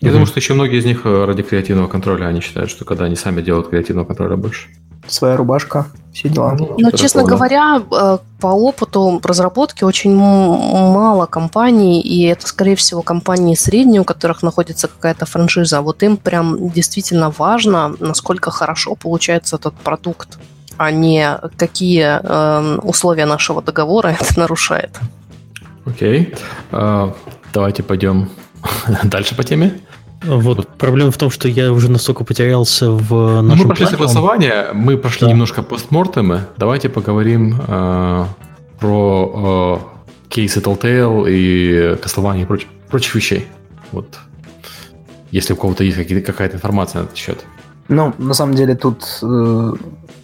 Я mm думаю, что еще многие из них э, ради креативного контроля, они считают, что когда они сами делают креативного контроля больше своя рубашка, все дела. Ну, Но, честно такого, говоря, э, по опыту разработки очень мало компаний, и это, скорее всего, компании средние, у которых находится какая-то франшиза. Вот им прям действительно важно, насколько хорошо получается этот продукт, а не какие э, условия нашего договора это нарушает. Окей. Okay. Uh, давайте пойдем дальше по теме. Вот проблема в том, что я уже настолько потерялся в нашем Мы прошли согласование, мы прошли да. немножко постмортемы. Давайте поговорим э, про э, кейсы Telltale и Castlevania и проч- прочих вещей. Вот. Если у кого-то есть какая-то информация на этот счет. Ну, на самом деле тут, э,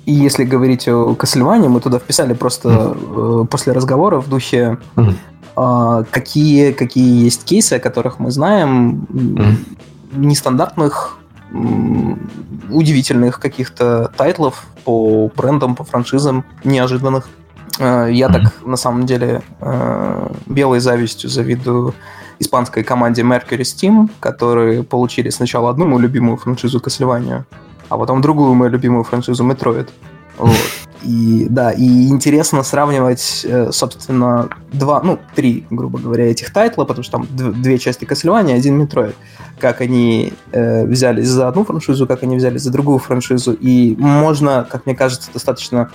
и если говорить о Castlevania, мы туда вписали просто э, после разговора в духе, какие, какие есть кейсы, о которых мы знаем, mm нестандартных, удивительных каких-то тайтлов по брендам, по франшизам, неожиданных. Э, я mm-hmm. так, на самом деле, э, белой завистью завидую испанской команде Mercury Steam, которые получили сначала одну мою любимую франшизу Castlevania, а потом другую мою любимую франшизу Metroid. Вот. И да, и интересно сравнивать, э, собственно, два, ну, три, грубо говоря, этих тайтла, потому что там две части Castlevania, один Metroid. Как они э, взялись за одну франшизу, как они взялись за другую франшизу. И можно, как мне кажется, достаточно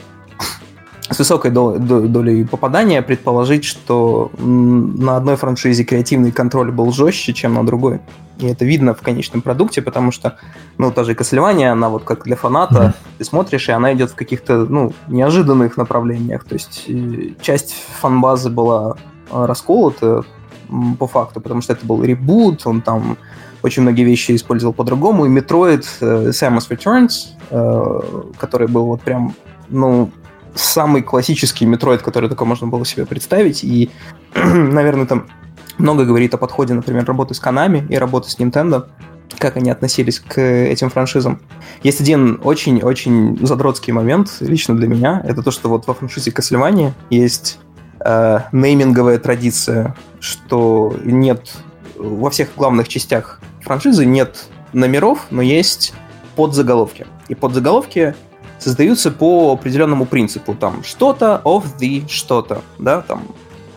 с высокой долей попадания предположить, что на одной франшизе креативный контроль был жестче, чем на другой. И это видно в конечном продукте, потому что, ну, та же Castlevania, она вот как для фаната, mm-hmm. ты смотришь, и она идет в каких-то, ну, неожиданных направлениях. То есть э, часть фанбазы была э, расколота по факту, потому что это был ребут, он там очень многие вещи использовал по-другому. И Metroid uh, Samus Returns, который был вот прям, ну, самый классический Metroid, который только можно было себе представить. И, наверное, там много говорит о подходе, например, работы с Konami и работы с Nintendo, как они относились к этим франшизам. Есть один очень-очень задротский момент лично для меня. Это то, что вот во франшизе Castlevania есть э, нейминговая традиция, что нет во всех главных частях франшизы нет номеров, но есть подзаголовки. И подзаголовки создаются по определенному принципу. Там что-то of the что-то, да, там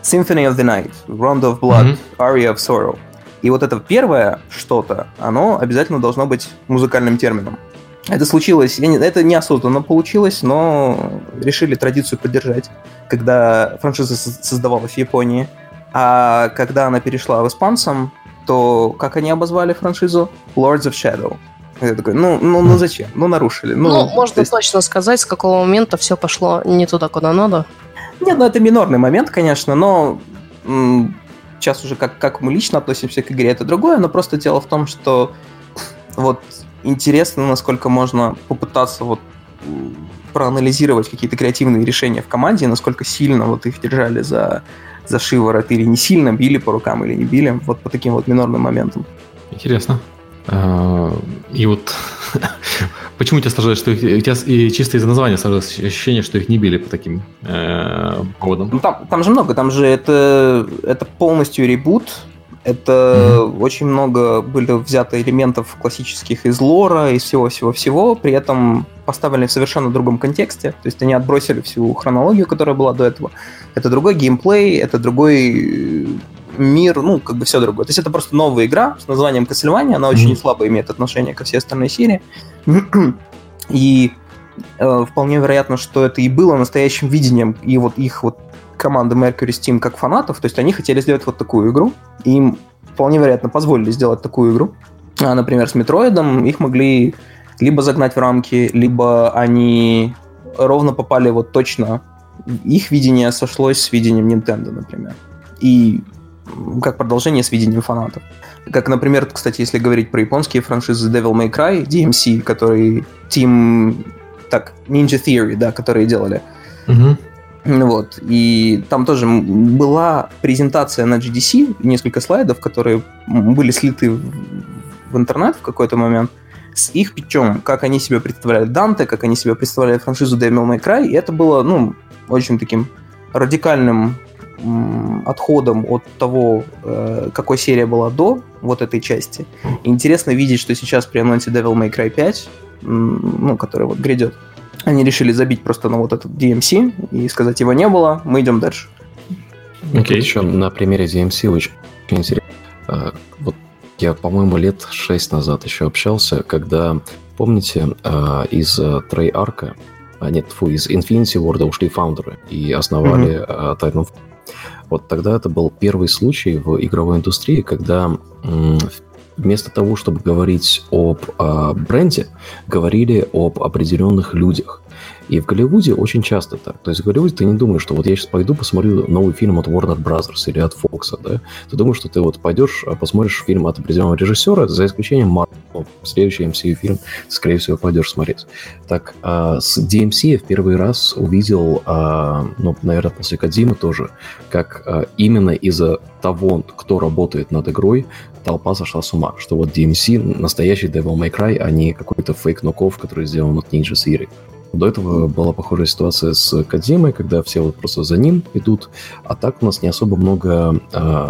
Symphony of the Night, Round of Blood, mm-hmm. Aria of Sorrow. И вот это первое что-то, оно обязательно должно быть музыкальным термином. Это случилось, это неосознанно получилось, но решили традицию поддержать, когда франшиза создавалась в Японии. А когда она перешла в испанцам, то как они обозвали франшизу? Lords of Shadow. Я такой, ну, ну, ну зачем? Ну, нарушили. Ну, ну можно есть... точно сказать, с какого момента все пошло не туда, куда надо. Нет, ну это минорный момент, конечно, но м- сейчас уже как, как мы лично относимся к игре, это другое, но просто дело в том, что вот интересно, насколько можно попытаться вот проанализировать какие-то креативные решения в команде, насколько сильно вот их держали за, за шиворот или не сильно, били по рукам или не били, вот по таким вот минорным моментам. Интересно. А, и вот почему тебе сложилось, что их, у тебя и чисто из-за названия сложилось ощущение, что их не били по таким э, поводам? Ну, там, там же много, там же это, это полностью ребут, это mm-hmm. очень много были взято элементов классических из лора, из всего-всего-всего, при этом поставлены в совершенно другом контексте. То есть они отбросили всю хронологию, которая была до этого. Это другой геймплей, это другой мир, ну, как бы все другое. То есть это просто новая игра с названием Castlevania, она очень слабо имеет отношение ко всей остальной серии. и э, вполне вероятно, что это и было настоящим видением и вот их вот команды Mercury Steam как фанатов, то есть они хотели сделать вот такую игру, и им вполне вероятно позволили сделать такую игру. А, например, с Метроидом их могли либо загнать в рамки, либо они ровно попали вот точно их видение сошлось с видением Nintendo, например. И как продолжение с видением фанатов. Как, например, кстати, если говорить про японские франшизы Devil May Cry, DMC, который Team... Так, Ninja Theory, да, которые делали. Угу. Вот. И там тоже была презентация на GDC, несколько слайдов, которые были слиты в интернет в какой-то момент, с их питчом, как они себе представляли Данте, как они себе представляли франшизу Devil May Cry, и это было, ну, очень таким радикальным отходом от того, э, какой серия была до вот этой части. И интересно видеть, что сейчас при анонсе Devil May Cry 5, ну, который вот грядет, они решили забить просто на вот этот DMC и сказать, его не было, мы идем дальше. Окей. Okay. Еще на примере DMC очень интересно. А, вот я, по-моему, лет шесть назад еще общался, когда, помните, а, из Treyarch, а, нет, фу, из Infinity Ward ушли фаундеры и основали mm-hmm. Titanfall вот тогда это был первый случай в игровой индустрии, когда вместо того, чтобы говорить об э, бренде, говорили об определенных людях. И в Голливуде очень часто так. То есть в Голливуде ты не думаешь, что вот я сейчас пойду посмотрю новый фильм от Warner Brothers или от Fox, да? Ты думаешь, что ты вот пойдешь, а, посмотришь фильм от определенного режиссера, за исключением Марвел. Следующий MCU фильм, скорее всего, пойдешь смотреть. Так, а с DMC я в первый раз увидел, а, ну, наверное, после Кадзимы тоже, как а, именно из-за того, кто работает над игрой, толпа сошла с ума, что вот DMC настоящий Devil May Cry, а не какой-то фейк-ноков, который сделан от Ninja Theory. До этого была похожая ситуация с Кадзимой, когда все вот просто за ним идут, а так у нас не особо много э,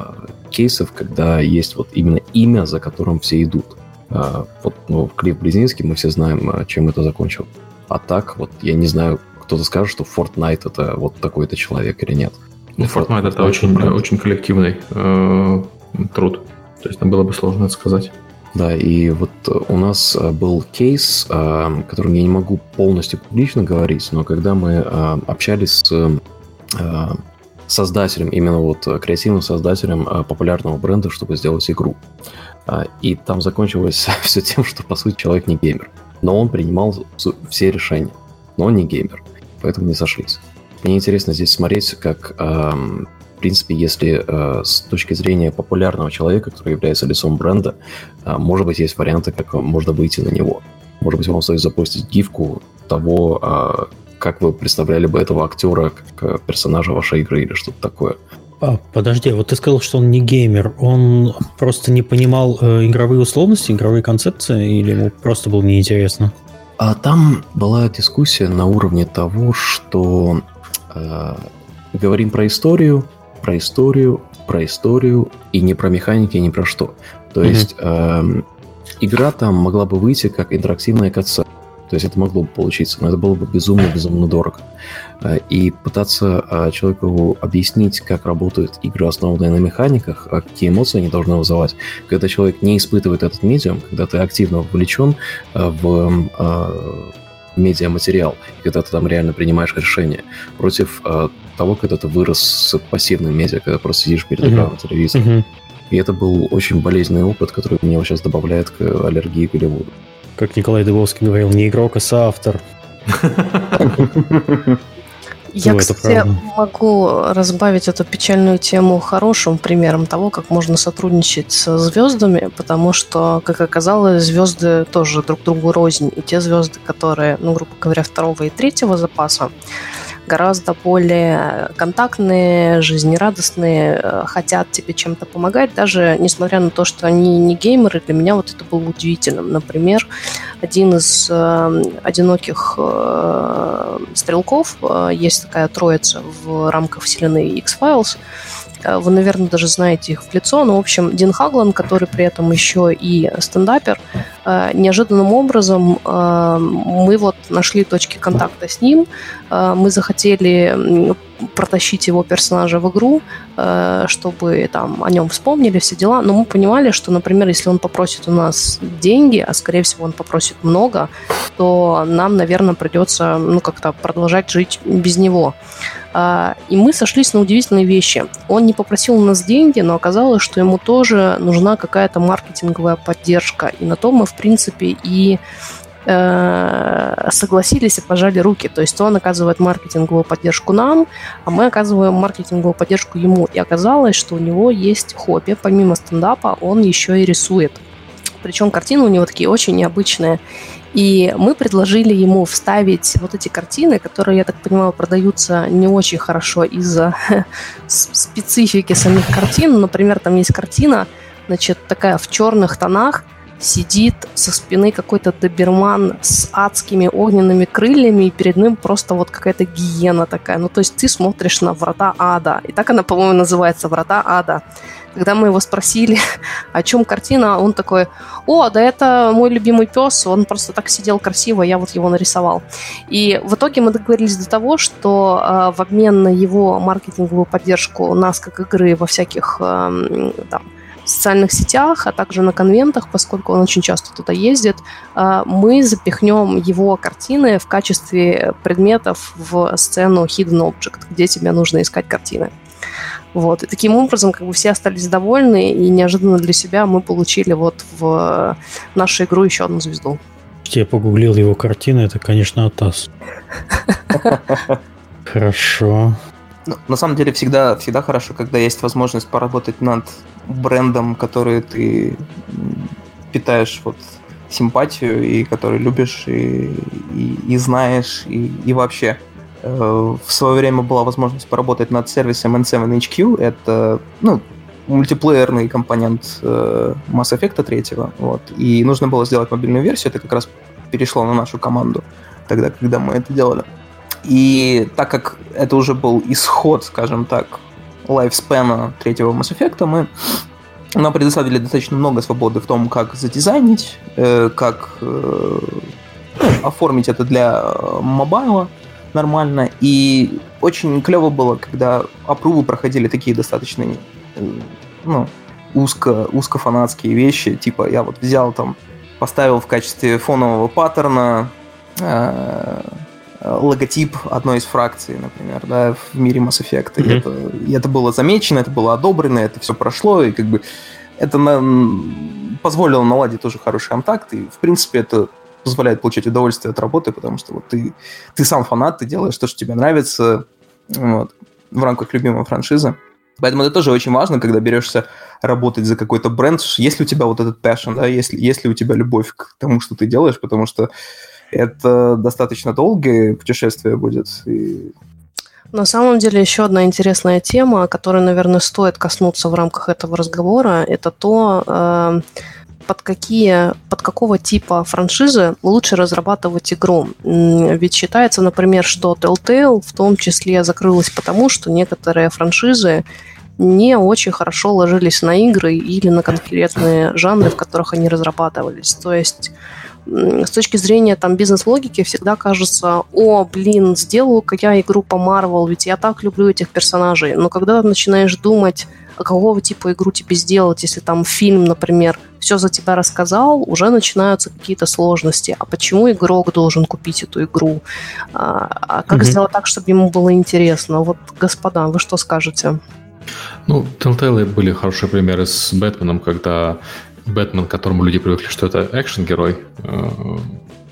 кейсов, когда есть вот именно имя, за которым все идут. Э, вот ну, Клифф Близнинский, мы все знаем, а, чем это закончил. А так, вот я не знаю, кто-то скажет, что Fortnite это вот такой-то человек или нет. Ну, Fortnite это очень, очень коллективный э, труд. То есть было бы сложно это сказать. Да, и вот у нас э, был кейс, о котором я не могу полностью публично говорить, но когда мы э, общались с э, создателем, именно вот креативным создателем популярного бренда, чтобы сделать игру. И там закончилось все тем, что, по сути, человек не геймер. Но он принимал все решения. Но он не геймер. Поэтому не сошлись. Мне интересно здесь смотреть, как в принципе, если э, с точки зрения популярного человека, который является лицом бренда, э, может быть, есть варианты, как можно выйти на него. Может быть, вам стоит запустить гифку того, э, как вы представляли бы этого актера как персонажа вашей игры или что-то такое. А, подожди, вот ты сказал, что он не геймер. Он просто не понимал э, игровые условности, игровые концепции, или ему просто было неинтересно? А там была дискуссия на уровне того, что э, говорим про историю, про историю, про историю и не про механики, не про что. То mm-hmm. есть э, игра там могла бы выйти как интерактивная катсцена. То есть это могло бы получиться, но это было бы безумно-безумно дорого. Э, и пытаться э, человеку объяснить, как работают игры, основанные на механиках, а какие эмоции они должны вызывать, когда человек не испытывает этот медиум, когда ты активно вовлечен э, в медиаматериал, и когда ты там реально принимаешь решения, против того, когда ты вырос с пассивным медиа, когда просто сидишь перед экраном uh-huh. телевизора. Uh-huh. И это был очень болезненный опыт, который меня сейчас добавляет к аллергии к Голливуду. Как Николай Дыбовский говорил, не игрок, а соавтор. Я, ну, кстати, могу разбавить эту печальную тему хорошим примером того, как можно сотрудничать с звездами, потому что, как оказалось, звезды тоже друг другу рознь. И те звезды, которые, ну, грубо говоря, второго и третьего запаса, гораздо более контактные, жизнерадостные, э, хотят тебе чем-то помогать, даже несмотря на то, что они не геймеры, для меня вот это было удивительным. Например, один из э, одиноких э, стрелков, э, есть такая троица в рамках вселенной X-Files, вы, наверное, даже знаете их в лицо. Но, в общем, Дин Хаглан, который при этом еще и стендапер, э, неожиданным образом э, мы вот нашли точки контакта с ним. Мы захотели протащить его персонажа в игру, чтобы там о нем вспомнили, все дела. Но мы понимали, что, например, если он попросит у нас деньги, а скорее всего он попросит много, то нам, наверное, придется ну, как-то продолжать жить без него. А, и мы сошлись на удивительные вещи. Он не попросил у нас деньги, но оказалось, что ему тоже нужна какая-то маркетинговая поддержка. И на то мы, в принципе, и э, согласились и пожали руки. То есть он оказывает маркетинговую поддержку нам, а мы оказываем маркетинговую поддержку ему. И оказалось, что у него есть хобби. Помимо стендапа он еще и рисует. Причем картины у него такие очень необычные. И мы предложили ему вставить вот эти картины, которые, я так понимаю, продаются не очень хорошо из-за специфики самих картин. Например, там есть картина, значит, такая в черных тонах, сидит со спины какой-то доберман с адскими огненными крыльями, и перед ним просто вот какая-то гиена такая. Ну, то есть ты смотришь на врата ада. И так она, по-моему, называется «Врата ада». Когда мы его спросили, о чем картина, он такой, о, да это мой любимый пес, он просто так сидел красиво, я вот его нарисовал. И в итоге мы договорились до того, что э, в обмен на его маркетинговую поддержку нас как игры во всяких э, там, социальных сетях, а также на конвентах, поскольку он очень часто туда ездит, э, мы запихнем его картины в качестве предметов в сцену Hidden Object, где тебе нужно искать картины. Вот. И таким образом как бы все остались довольны, и неожиданно для себя мы получили вот в нашу игру еще одну звезду. Я погуглил его картины, это, конечно, Атас. Хорошо. Ну, на самом деле всегда, всегда хорошо, когда есть возможность поработать над брендом, который ты питаешь вот симпатию и который любишь и, и, и знаешь и, и вообще Э, в свое время была возможность поработать над сервисом N7HQ. Это ну, мультиплеерный компонент э, Mass Effect 3. Вот. И нужно было сделать мобильную версию. Это как раз перешло на нашу команду тогда, когда мы это делали. И так как это уже был исход, скажем так, лайфспена третьего Mass Effect, мы нам предоставили достаточно много свободы в том, как задизайнить, э, как э, оформить это для э, мобайла, нормально. И очень клево было, когда опрувы проходили такие достаточно ну, узко, узкофанатские вещи. Типа я вот взял там, поставил в качестве фонового паттерна э, логотип одной из фракций, например, да, в мире Mass Effect. Mm-hmm. И, это, и это было замечено, это было одобрено, это все прошло, и как бы это на, позволило наладить тоже хороший контакт, и в принципе это позволяет получать удовольствие от работы, потому что вот ты, ты сам фанат, ты делаешь то, что тебе нравится вот, в рамках любимой франшизы. Поэтому это тоже очень важно, когда берешься работать за какой-то бренд, есть ли у тебя вот этот passion, да, есть, есть ли у тебя любовь к тому, что ты делаешь, потому что это достаточно долгое путешествие будет. И... На самом деле еще одна интересная тема, которой, наверное, стоит коснуться в рамках этого разговора, это то, э, под какие, под какого типа франшизы лучше разрабатывать игру. Ведь считается, например, что Telltale в том числе закрылась потому, что некоторые франшизы не очень хорошо ложились на игры или на конкретные жанры, в которых они разрабатывались. То есть с точки зрения там бизнес-логики всегда кажется, о, блин, сделаю-ка я игру по Marvel, ведь я так люблю этих персонажей. Но когда ты начинаешь думать, а какого типа игру тебе сделать, если там фильм, например, все за тебя рассказал, уже начинаются какие-то сложности. А почему игрок должен купить эту игру? А, а как mm-hmm. сделать так, чтобы ему было интересно? Вот, господа, вы что скажете? Ну, Telltale были хорошие примеры с Бэтменом, когда Бэтмен, к которому люди привыкли, что это экшен-герой, э,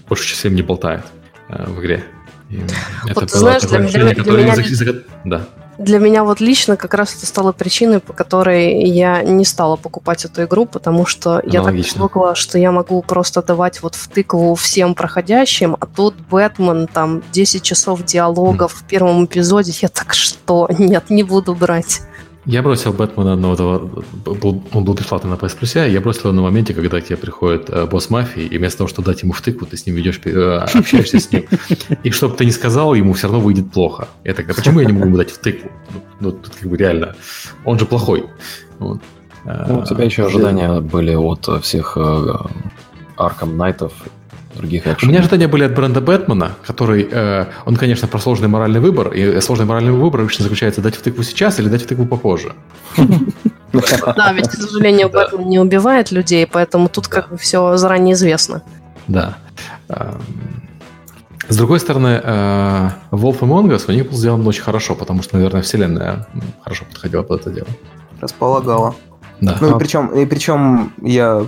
больше часов не болтает э, в игре. И вот это знаешь, для, для, для меня... Да. Для меня вот лично как раз это стало причиной, по которой я не стала покупать эту игру, потому что я так привыкла, что я могу просто давать вот в тыкву всем проходящим, а тут Бэтмен, там 10 часов диалогов mm. в первом эпизоде, я так что? Нет, не буду брать. Я бросил Бэтмена на этого, он был бесплатный на PS Plus, я бросил его на моменте, когда к тебе приходит э, босс мафии, и вместо того, чтобы дать ему втыку, ты с ним ведешь, э, общаешься с ним. И чтобы ты не сказал, ему все равно выйдет плохо. Я тогда, почему я не могу ему дать втыку? Ну, тут как бы реально, он же плохой. Вот. Ну, у тебя еще э, ожидания были от всех Арком Найтов других экшенов. У меня ожидания были от бренда Бэтмена, который, э, он, конечно, про сложный моральный выбор, и сложный моральный выбор обычно заключается дать в тыкву сейчас или дать в тыкву попозже. Да, ведь, к сожалению, Бэтмен не убивает людей, поэтому тут как бы все заранее известно. Да. Эм, с другой стороны, э, Wolf Among Us у них был сделан очень хорошо, потому что, наверное, вселенная хорошо подходила под это дело. Располагала. Да. Ну и причем, и причем я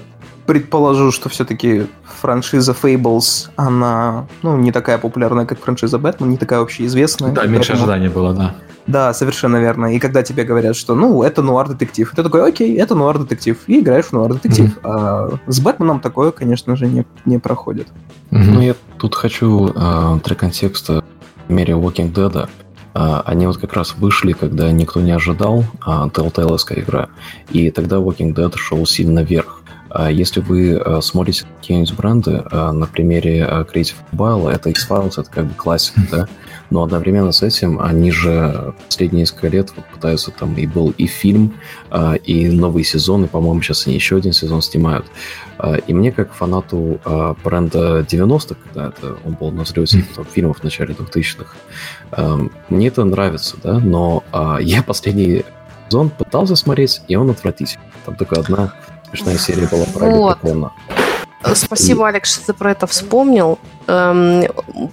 предположу, что все-таки франшиза Fables, она ну, не такая популярная, как франшиза Бэтмен, не такая общеизвестная. Да, меньше ожиданий было, да. Да, совершенно верно. И когда тебе говорят, что, ну, это нуар-детектив, ты такой, окей, это нуар-детектив, и играешь в нуар-детектив. Mm-hmm. А с Бэтменом такое, конечно же, не, не проходит. Mm-hmm. Ну, я тут хочу э, для контекста в мире Walking Dead э, они вот как раз вышли, когда никто не ожидал, э, telltale игра, и тогда Walking Dead шел сильно вверх. А если вы э, смотрите какие-нибудь бренды, э, на примере э, Creative Mobile, это X-Files, это как бы классика, да? Но одновременно с этим они же последние несколько лет вот пытаются там, и был и фильм, и новый сезон, и, по-моему, сейчас они еще один сезон снимают. И мне, как фанату бренда 90-х, когда это он был на взлете потом, фильмов в начале 2000-х, мне это нравится, да, но я последний сезон пытался смотреть, и он отвратительный. Там только одна смешная серия была про вот. Спасибо, Алекс, что ты про это вспомнил. Эм,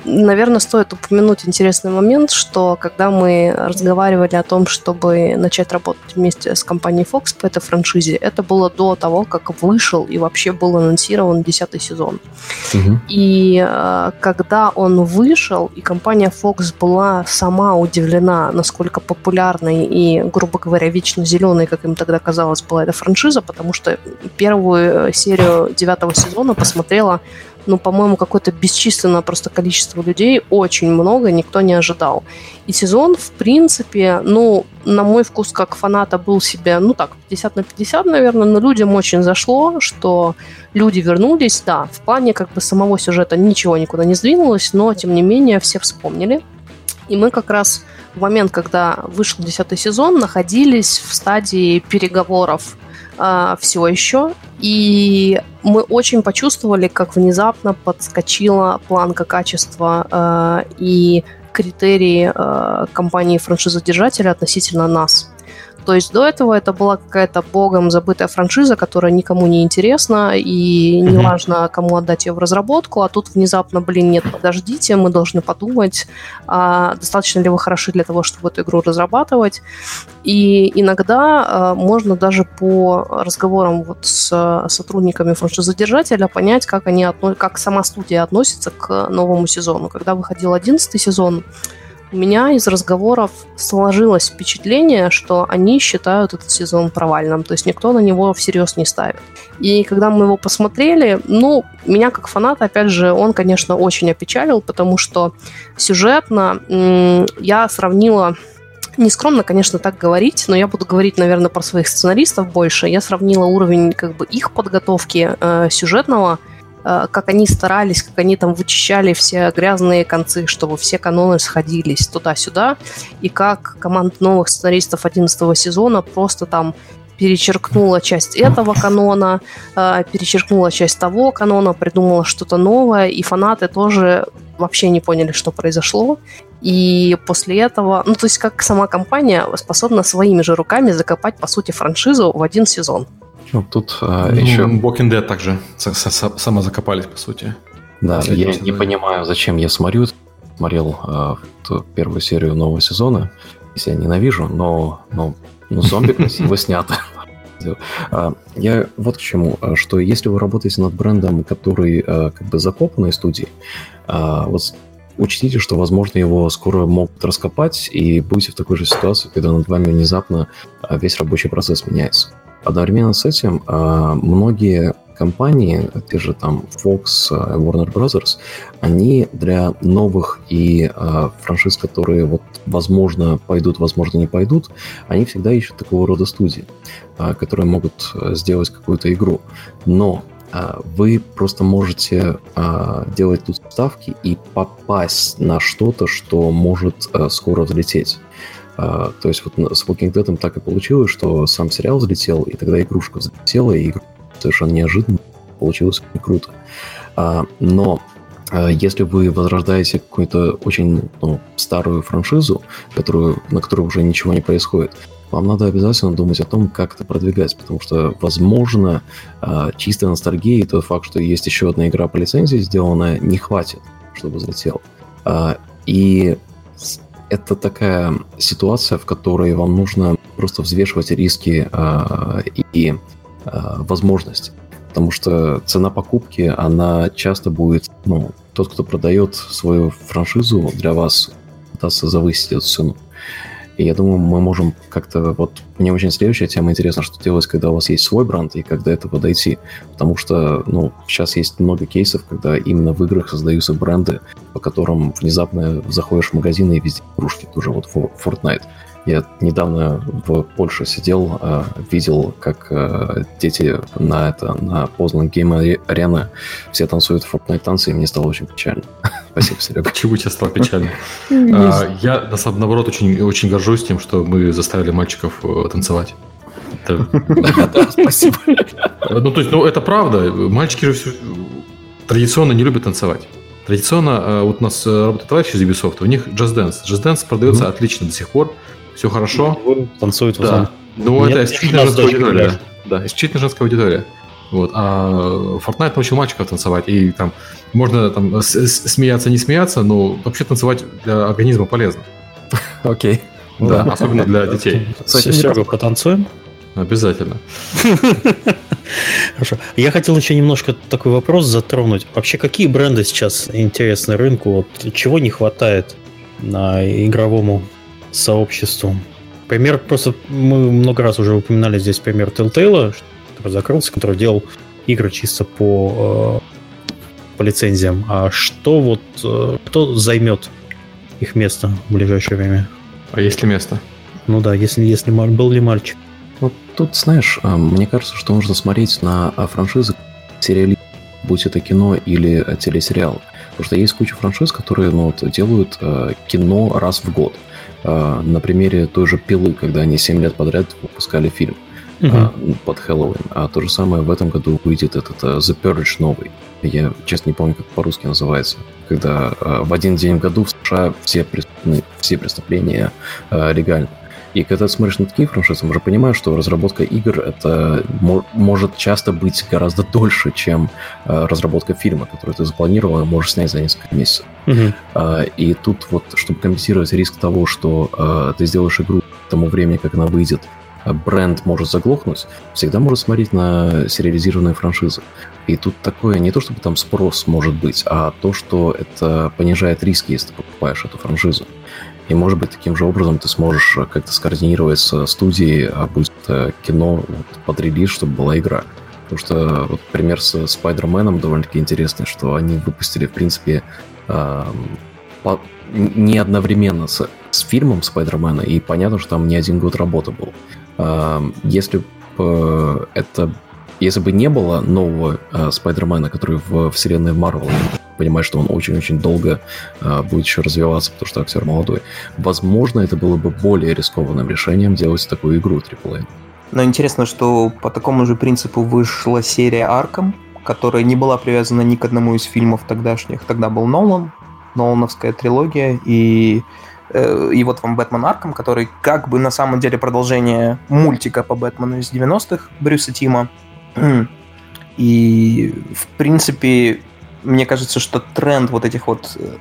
наверное, стоит упомянуть интересный момент, что когда мы разговаривали о том, чтобы начать работать вместе с компанией Fox по этой франшизе, это было до того, как вышел и вообще был анонсирован десятый сезон. Угу. И э, когда он вышел, и компания Fox была сама удивлена, насколько популярной и, грубо говоря, вечно зеленой, как им тогда казалось, была эта франшиза, потому что первую серию девятого сезона посмотрела ну, по-моему, какое-то бесчисленное просто количество людей, очень много, никто не ожидал. И сезон, в принципе, ну, на мой вкус, как фаната, был себе, ну так, 50 на 50, наверное, но людям очень зашло, что люди вернулись, да, в плане как бы самого сюжета ничего никуда не сдвинулось, но, тем не менее, все вспомнили. И мы как раз в момент, когда вышел 10 сезон, находились в стадии переговоров э, все еще. И мы очень почувствовали, как внезапно подскочила планка качества э, и критерии э, компании франшизодержателя относительно нас. То есть до этого это была какая-то богом забытая франшиза, которая никому не интересна, и mm-hmm. неважно, кому отдать ее в разработку, а тут внезапно, блин, нет, подождите, мы должны подумать, а, достаточно ли вы хороши для того, чтобы эту игру разрабатывать. И иногда а, можно даже по разговорам вот с сотрудниками франшизодержателя понять, как, они как сама студия относится к новому сезону. Когда выходил одиннадцатый сезон, у меня из разговоров сложилось впечатление, что они считают этот сезон провальным, то есть никто на него всерьез не ставит. И когда мы его посмотрели, ну, меня как фаната, опять же, он, конечно, очень опечалил, потому что сюжетно я сравнила Нескромно, конечно, так говорить, но я буду говорить, наверное, про своих сценаристов больше. Я сравнила уровень как бы их подготовки э, сюжетного как они старались, как они там вычищали все грязные концы, чтобы все каноны сходились туда-сюда, и как команда новых сценаристов 11 сезона просто там перечеркнула часть этого канона, э, перечеркнула часть того канона, придумала что-то новое, и фанаты тоже вообще не поняли, что произошло. И после этого, ну, то есть как сама компания способна своими же руками закопать, по сути, франшизу в один сезон. Ну, тут а, ну, еще... Walking Dead также само закопались, по сути. Да, я не понимаю, зачем я смотрю. Смотрел а, первую серию нового сезона. Если я ненавижу, но, но, но зомби красиво снято. А, я вот к чему, что если вы работаете над брендом, который как бы закопанной студии, вот учтите, что, возможно, его скоро могут раскопать, и будете в такой же ситуации, когда над вами внезапно весь рабочий процесс меняется. Одновременно с этим а, многие компании, те же там Fox, а, Warner Brothers, они для новых и э, франшиз, которые вот возможно пойдут, возможно не пойдут, они всегда ищут такого рода студии, э, которые могут сделать какую-то игру. Но э, вы просто можете э, делать тут ставки и попасть на что-то, что может э, скоро взлететь. А, то есть вот с Walking Dead так и получилось, что сам сериал взлетел, и тогда игрушка взлетела, и игрушка совершенно неожиданно получилось круто. А, но а, если вы возрождаете какую-то очень ну, старую франшизу, которую, на которой уже ничего не происходит, вам надо обязательно думать о том, как это продвигать, потому что, возможно, ностальгия и тот факт, что есть еще одна игра по лицензии сделанная, не хватит, чтобы взлетел. И это такая ситуация, в которой вам нужно просто взвешивать риски э, и э, возможности. Потому что цена покупки, она часто будет, ну, тот, кто продает свою франшизу для вас, пытаться завысить эту цену. И я думаю, мы можем как-то... Вот мне очень следующая тема интересна, что делать, когда у вас есть свой бренд и как до этого дойти. Потому что, ну, сейчас есть много кейсов, когда именно в играх создаются бренды, по которым внезапно заходишь в магазин и везде игрушки. Тоже вот Fortnite. Я недавно в Польше сидел, э, видел, как э, дети на это на Познан Game Arena все танцуют в Fortnite танцы, и мне стало очень печально. Спасибо, Серега. Почему тебе стало печально? А, я, наоборот, очень, очень горжусь тем, что мы заставили мальчиков э, танцевать. Спасибо. Ну, то есть, ну, это правда. Мальчики же традиционно не любят танцевать. Традиционно, вот у нас работает товарищ из Ubisoft, у них Just Dance. Just Dance продается отлично до сих пор все хорошо. Танцуют да. Ну, это исключительно женская аудитория. Да, исключительно женская аудитория. Вот. А Fortnite научил мальчиков танцевать, и там можно там смеяться, не смеяться, но вообще танцевать для организма полезно. Окей. Да, особенно для детей. Серега, потанцуем? Обязательно. Хорошо. Я хотел еще немножко такой вопрос затронуть. Вообще, какие бренды сейчас интересны рынку? Вот чего не хватает на игровому сообществу. Пример, просто мы много раз уже упоминали здесь пример Telltale, который закрылся, который делал игры чисто по, э, по лицензиям. А что вот, э, кто займет их место в ближайшее время? А есть ли место? Ну да, если, если был ли мальчик. Вот тут, знаешь, э, мне кажется, что нужно смотреть на франшизы сериали, будь это кино или телесериал. Потому что есть куча франшиз, которые ну, вот, делают э, кино раз в год. А, на примере той же «Пилы», когда они 7 лет подряд выпускали фильм угу. под Хэллоуин. А то же самое в этом году выйдет этот э, The Purge новый. Я, честно, не помню, как по-русски называется. Когда э, в один день в году в США все, преступления, все преступления э, легальны. И когда ты смотришь на такие франшизы, мы уже понимаем, что разработка игр это может часто быть гораздо дольше, чем разработка фильма, который ты запланировал и можешь снять за несколько месяцев. Угу. И тут вот, чтобы компенсировать риск того, что э, ты сделаешь игру к тому времени, как она выйдет, бренд может заглохнуть, всегда можно смотреть на сериализированные франшизы. И тут такое не то, чтобы там спрос может быть, а то, что это понижает риски, если ты покупаешь эту франшизу. И, может быть, таким же образом ты сможешь э, как-то скоординировать с студией, а будет кино вот, под релиз, чтобы была игра. Потому что вот пример с Спайдерменом довольно-таки интересный, что они выпустили, в принципе, э, по, не одновременно с, с фильмом Спайдермена, и понятно, что там не один год работы был. Э, если бы это если бы не было нового э, Спайдермена, который в вселенной Марвел, понимаешь, что он очень-очень долго э, будет еще развиваться, потому что актер молодой, возможно, это было бы более рискованным решением делать такую игру AAA. Но интересно, что по такому же принципу вышла серия Арком, которая не была привязана ни к одному из фильмов тогдашних. Тогда был Нолан, Нолановская трилогия, и э, и вот вам Бэтмен Арком, который как бы на самом деле продолжение мультика по Бэтмену из 90-х Брюса Тима. И, в принципе, мне кажется, что тренд вот этих вот э,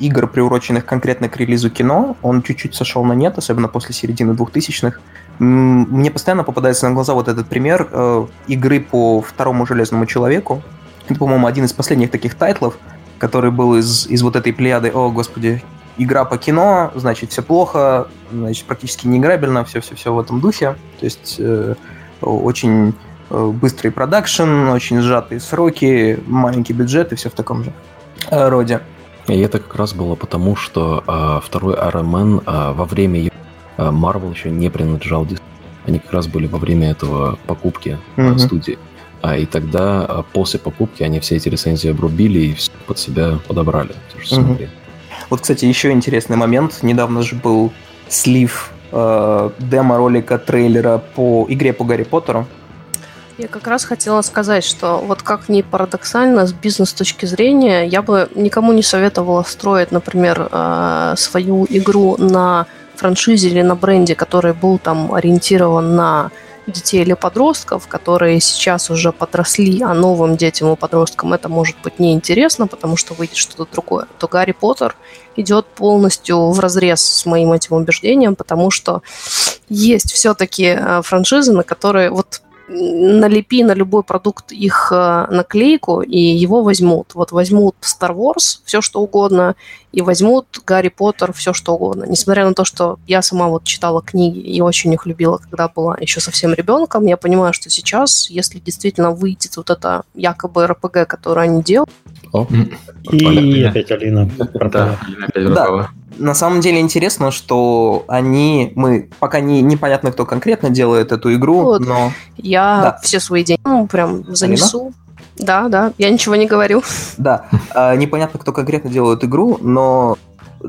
игр, приуроченных конкретно к релизу кино, он чуть-чуть сошел на нет, особенно после середины 2000-х. Мне постоянно попадается на глаза вот этот пример э, игры по второму Железному Человеку. Это, по-моему, один из последних таких тайтлов, который был из, из вот этой плеяды, о, господи, игра по кино, значит, все плохо, значит, практически неиграбельно, все-все-все в этом духе. То есть э, очень Э, быстрый продакшн, очень сжатые сроки, маленький бюджет и все в таком же э, роде. И это как раз было потому, что э, второй Iron Man э, во время Marvel еще не принадлежал Disney. Они как раз были во время этого покупки mm-hmm. студии. А и тогда, э, после покупки, они все эти лицензии обрубили и все под себя подобрали. Mm-hmm. Вот, кстати, еще интересный момент. Недавно же был слив э, демо-ролика трейлера по игре по Гарри Поттеру. Я как раз хотела сказать, что вот как ни парадоксально, с бизнес-точки зрения, я бы никому не советовала строить, например, э, свою игру на франшизе или на бренде, который был там ориентирован на детей или подростков, которые сейчас уже подросли, а новым детям и подросткам это может быть неинтересно, потому что выйдет что-то другое, то Гарри Поттер идет полностью в разрез с моим этим убеждением, потому что есть все-таки э, франшизы, на которые вот налепи на любой продукт их э, наклейку, и его возьмут. Вот возьмут Star Wars, все что угодно, и возьмут Гарри Поттер, все что угодно. Несмотря на то, что я сама вот читала книги и очень их любила, когда была еще совсем ребенком, я понимаю, что сейчас, если действительно выйдет вот это якобы РПГ, которое они делают... О, и опять Алина. Да, опять да на самом деле интересно, что они, мы пока не непонятно, кто конкретно делает эту игру, вот. но я да. все свои деньги ну, прям занесу. Алина? Да, да, я ничего не говорю. Да, а, непонятно, кто конкретно делает игру, но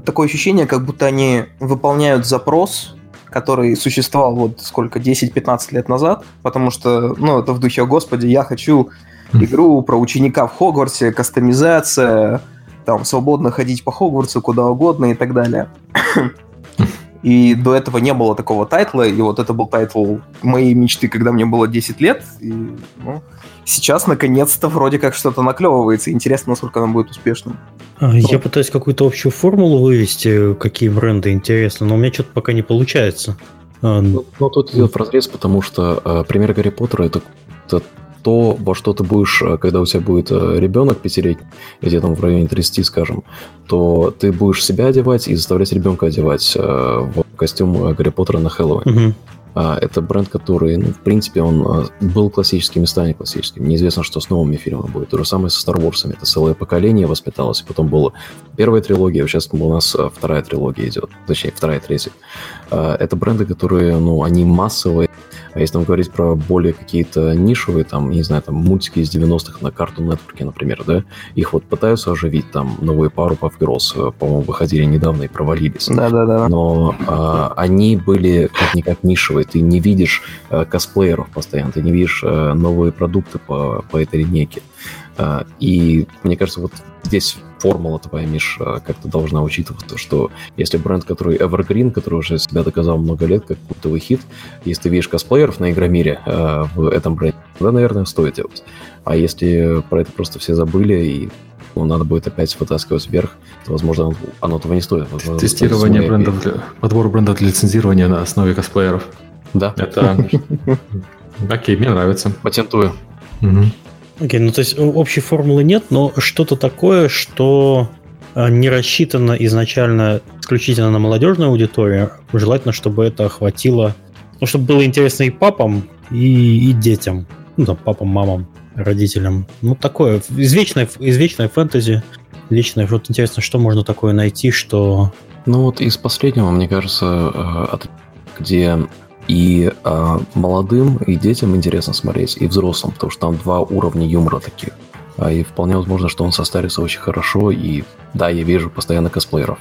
такое ощущение, как будто они выполняют запрос, который существовал вот сколько, 10-15 лет назад, потому что, ну, это в духе, господи, я хочу игру про ученика в Хогвартсе, кастомизация, там свободно ходить по Хогвартсу куда угодно и так далее. И до этого не было такого тайтла, и вот это был тайтл моей мечты, когда мне было 10 лет. И, ну, сейчас, наконец-то, вроде как что-то наклевывается. Интересно, насколько она будет успешным. А, я ну. пытаюсь какую-то общую формулу вывести, какие бренды интересны, но у меня что-то пока не получается. А, ну, ну, тут идет в разрез, потому что э, пример Гарри Поттера это, это то, во что ты будешь, э, когда у тебя будет э, ребенок пятилетний, где там в районе 30, скажем, то ты будешь себя одевать и заставлять ребенка одевать э, в костюм Гарри Поттера на Хэллоуин. Угу. Это бренд, который, ну, в принципе, он был классическим и станет классическим. Неизвестно, что с новыми фильмами будет. То же самое со Star Wars. Это целое поколение воспиталось. Потом была первая трилогия, сейчас у нас вторая трилогия идет. Точнее, вторая, третья. Это бренды, которые, ну, они массовые, а если там говорить про более какие-то нишевые, там, не знаю, там, мультики из 90-х на Cartoon Network, например, да, их вот пытаются оживить, там, новые пару Puff Girls, э, по-моему, выходили недавно и провалились. Да-да-да. Но а, они были как-никак нишевые, ты не видишь а, косплееров постоянно, ты не видишь а, новые продукты по, по этой линейке. А, и мне кажется, вот здесь формула твоя, Миш, а, как-то должна учитывать то, что если бренд, который Evergreen, который уже себя доказал много лет, как культовый хит, если ты видишь косплееров на Игромире э, в этом бренде, тогда, наверное, стоит делать. А если про это просто все забыли и ну, надо будет опять вытаскивать вверх, то, возможно, оно того не стоит. Возможно, Тестирование брендов, для, подбор брендов для лицензирования на основе косплееров. Да. Это... Окей, мне нравится. Патентую. Окей, okay, ну то есть общей формулы нет, но что-то такое, что а, не рассчитано изначально исключительно на молодежную аудиторию. Желательно, чтобы это охватило, ну, чтобы было интересно и папам, и, и детям. Ну, там, папам, мамам, родителям. Ну, такое, извечное, извечное фэнтези, вечное. Вот интересно, что можно такое найти, что... Ну, вот из последнего, мне кажется, э, где и э, молодым, и детям интересно смотреть, и взрослым, потому что там два уровня юмора таких. А, и вполне возможно, что он состарится очень хорошо, и да, я вижу постоянно косплееров.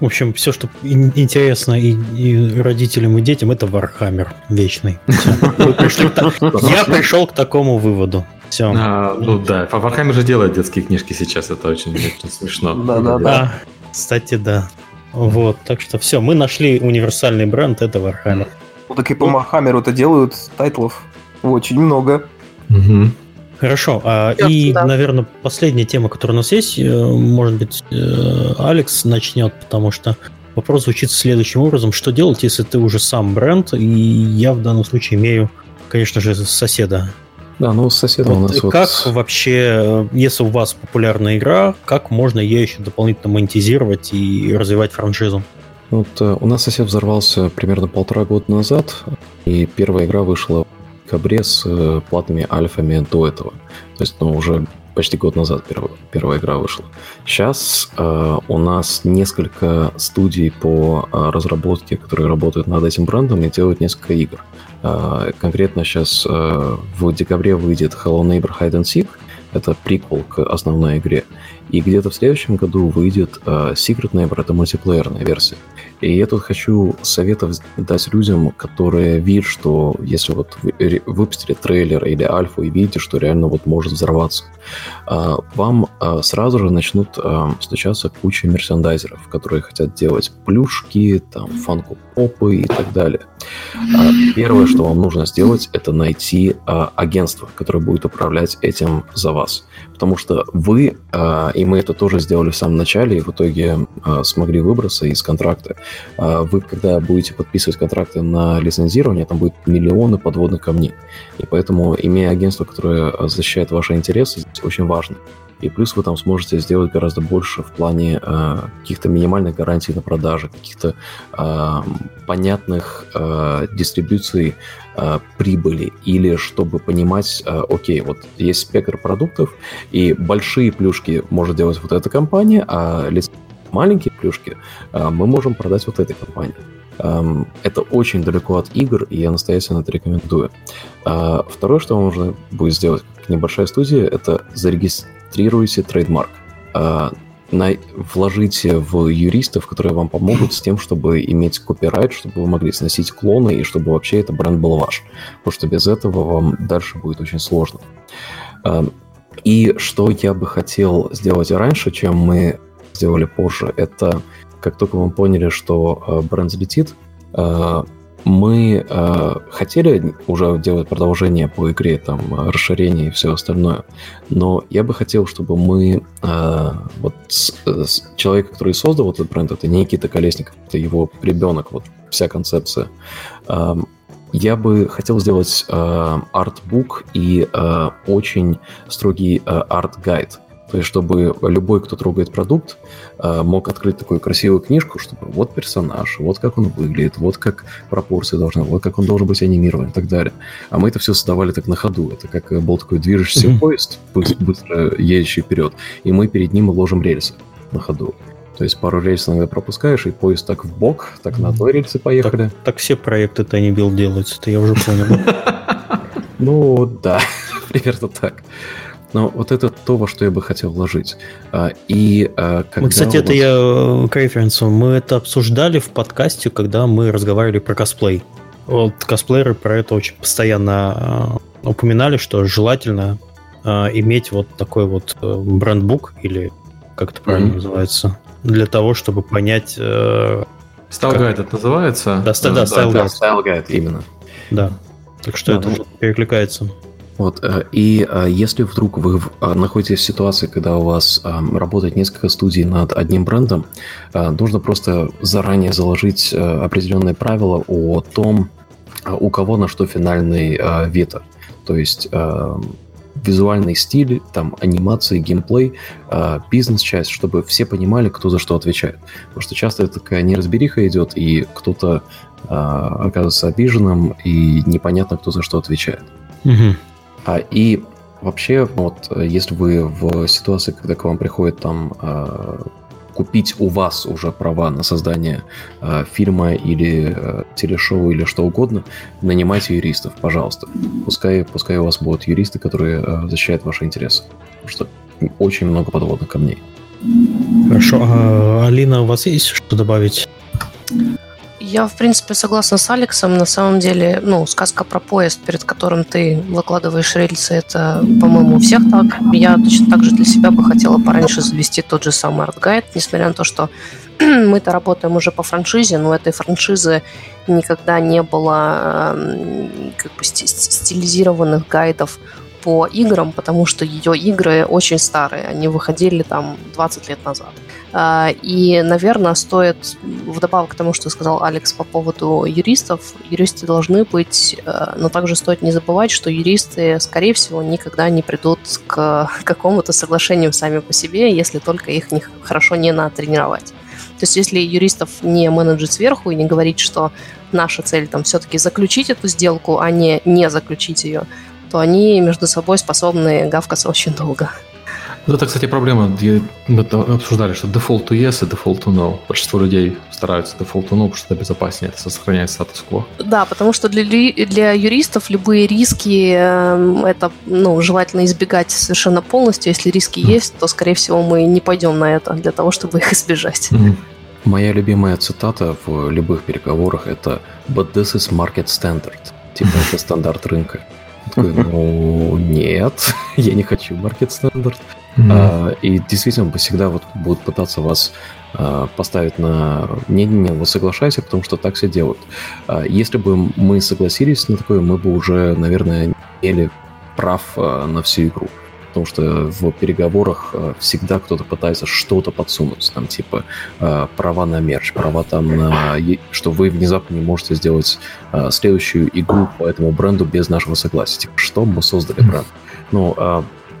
В общем, все, что интересно и, и родителям, и детям, это Warhammer вечный. Я пришел к такому выводу. Все. А, ну да, Warhammer же делает детские книжки сейчас, это очень, очень смешно. Да, да, да. Кстати, да. Вот, так что все, мы нашли универсальный бренд, это Warhammer. Ну так и по Warhammer это делают тайтлов очень много. Угу. Хорошо, а, и, да. наверное, последняя тема, которая у нас есть, э, может быть, э, Алекс начнет, потому что вопрос звучит следующим образом. Что делать, если ты уже сам бренд, и я в данном случае имею, конечно же, соседа да, ну с соседом вот, у нас Как вот... вообще, если у вас популярная игра, как можно ее еще дополнительно монетизировать и развивать франшизу? Вот э, у нас сосед взорвался примерно полтора года назад, и первая игра вышла в декабре с э, платными альфами до этого. То есть, ну, уже почти год назад первая, первая игра вышла. Сейчас э, у нас несколько студий по э, разработке, которые работают над этим брендом и делают несколько игр. Э, конкретно сейчас э, в декабре выйдет Hello Neighbor Hide and Seek. Это приквел к основной игре. И где-то в следующем году выйдет э, Secret Neighbor, это мультиплеерная версия. И я тут хочу советов дать людям, которые видят, что если вот вы выпустили трейлер или альфу и видите, что реально вот может взорваться, вам э, сразу же начнут э, стучаться куча мерсендайзеров, которые хотят делать плюшки, там, фанку попы и так далее. А первое, что вам нужно сделать, это найти а, агентство, которое будет управлять этим за вас. Потому что вы, а, и мы это тоже сделали в самом начале, и в итоге смогли выбраться из контракта. Вы, когда будете подписывать контракты на лицензирование, там будет миллионы подводных камней. И поэтому, имея агентство, которое защищает ваши интересы, очень важно. И плюс вы там сможете сделать гораздо больше в плане э, каких-то минимальных гарантий на продажи, каких-то э, понятных э, дистрибуций э, прибыли, или чтобы понимать, э, окей, вот есть спектр продуктов, и большие плюшки может делать вот эта компания, а маленькие плюшки э, мы можем продать вот этой компании. Эм, это очень далеко от игр, и я настоятельно это рекомендую. Э, второе, что вам нужно будет сделать, как небольшая студия, это зарегистрировать регистрируйте трейдмарк. А, вложите в юристов, которые вам помогут с тем, чтобы иметь копирайт, чтобы вы могли сносить клоны и чтобы вообще этот бренд был ваш. Потому что без этого вам дальше будет очень сложно. А, и что я бы хотел сделать раньше, чем мы сделали позже, это как только мы поняли, что а, бренд взлетит, мы э, хотели уже делать продолжение по игре, там, расширение и все остальное, но я бы хотел, чтобы мы, э, вот с, с, человек, который создал этот бренд, это не Никита Колесников, это его ребенок, вот вся концепция. Э, я бы хотел сделать э, артбук и э, очень строгий э, арт-гайд. То есть, чтобы любой, кто трогает продукт, э, мог открыть такую красивую книжку, чтобы вот персонаж, вот как он выглядит, вот как пропорции должны, вот как он должен быть анимирован и так далее. А мы это все создавали так на ходу. Это как был такой движущийся mm-hmm. поезд, быстро едущий вперед, и мы перед ним ложим рельсы на ходу. То есть пару рельсов иногда пропускаешь, и поезд так в бок, так на одной рельсе поехали. Так, так все проекты Tiny Build делаются, это я уже понял. Ну, да, примерно так. Но вот это то, во что я бы хотел вложить. А, и а, когда... Мы, кстати, это я э, к референсу. Мы это обсуждали в подкасте, когда мы разговаривали про косплей. Вот косплееры про это очень постоянно э, упоминали, что желательно э, иметь вот такой вот брендбук или как это правильно mm-hmm. называется, для того, чтобы понять... Style Guide это называется? Да, да, да. Style Guide, именно. Да. Так что да, это ну... перекликается. Вот, э, и э, если вдруг вы э, находитесь в ситуации, когда у вас работает несколько студий над одним брендом, нужно просто заранее заложить определенные правила о том, у кого на что финальный вето. То есть визуальный стиль, там анимации, геймплей, бизнес-часть, чтобы все понимали, кто за что отвечает. Потому что часто это такая неразбериха идет, и кто-то оказывается обиженным, и непонятно, кто за что отвечает. Угу. А, и вообще, вот, если вы в ситуации, когда к вам приходит там а, купить у вас уже права на создание э, фильма или э, телешоу или что угодно, нанимайте юристов, пожалуйста. Пускай, пускай у вас будут юристы, которые э, защищают ваши интересы. Потому что очень много подводных камней. Хорошо. А, Алина, у вас есть что добавить? Я, в принципе, согласна с Алексом. На самом деле, ну, сказка про поезд, перед которым ты выкладываешь рельсы, это, по-моему, у всех так. Я точно так же для себя бы хотела пораньше завести тот же самый арт-гайд, несмотря на то, что мы-то работаем уже по франшизе, но этой франшизы никогда не было эм, как бы стилизированных гайдов по играм, потому что ее игры очень старые, они выходили там 20 лет назад. А, и, наверное, стоит, вдобавок к тому, что сказал Алекс по поводу юристов, юристы должны быть, э, но также стоит не забывать, что юристы, скорее всего, никогда не придут к какому-то соглашению сами по себе, если только их не, хорошо не натренировать. То есть если юристов не менеджить сверху и не говорить, что наша цель там все-таки заключить эту сделку, а не не заключить ее, то они между собой способны гавкаться очень долго. Вот это, кстати, проблема. Мы обсуждали, что default to yes и default to no. Большинство людей стараются default to no, потому что это безопаснее, это сохраняет статус-кво. Да, потому что для, для юристов любые риски эм, это ну, желательно избегать совершенно полностью. Если риски mm. есть, то, скорее всего, мы не пойдем на это для того, чтобы их избежать. Mm. Моя любимая цитата в любых переговорах это «But this is market standard». Типа это стандарт рынка. Такой, ну, нет, я не хочу market standard. Mm-hmm. И действительно всегда вот будут пытаться вас а, поставить на не-не-не, вы соглашайся, потому что так все делают. А, если бы мы согласились на такое, мы бы уже, наверное, имели прав на всю игру. Потому что в переговорах всегда кто-то пытается что-то подсунуть. Там типа права на мерч, права там на... Что вы внезапно не можете сделать следующую игру по этому бренду без нашего согласия. Типа, что мы создали бренд? Ну,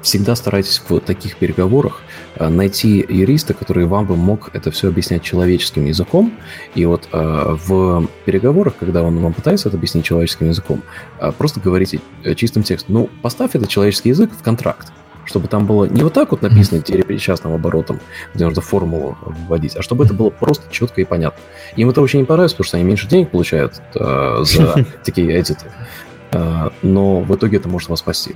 всегда старайтесь в таких переговорах э, найти юриста, который вам бы мог это все объяснять человеческим языком. И вот э, в переговорах, когда он вам пытается это объяснить человеческим языком, э, просто говорите чистым текстом, ну, поставь этот человеческий язык в контракт чтобы там было не вот так вот написано частным оборотом, где нужно формулу вводить, а чтобы это было просто четко и понятно. Им это очень не понравится, потому что они меньше денег получают э, за такие эдиты. Э, но в итоге это может вас спасти.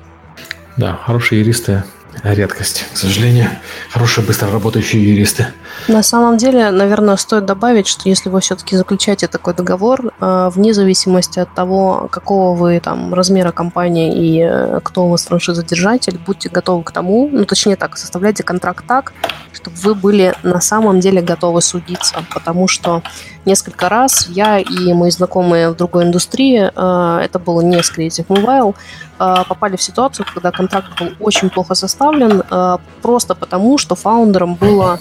Да, хорошие юристы редкость, к сожалению. Хорошие, быстро работающие юристы. На самом деле, наверное, стоит добавить, что если вы все-таки заключаете такой договор, э, вне зависимости от того, какого вы там размера компании и э, кто у вас франшизодержатель, будьте готовы к тому, ну, точнее так, составляйте контракт так, чтобы вы были на самом деле готовы судиться, потому что несколько раз я и мои знакомые в другой индустрии, э, это было не с Creative Mobile, попали в ситуацию, когда контракт был очень плохо составлен, просто потому, что фаундерам было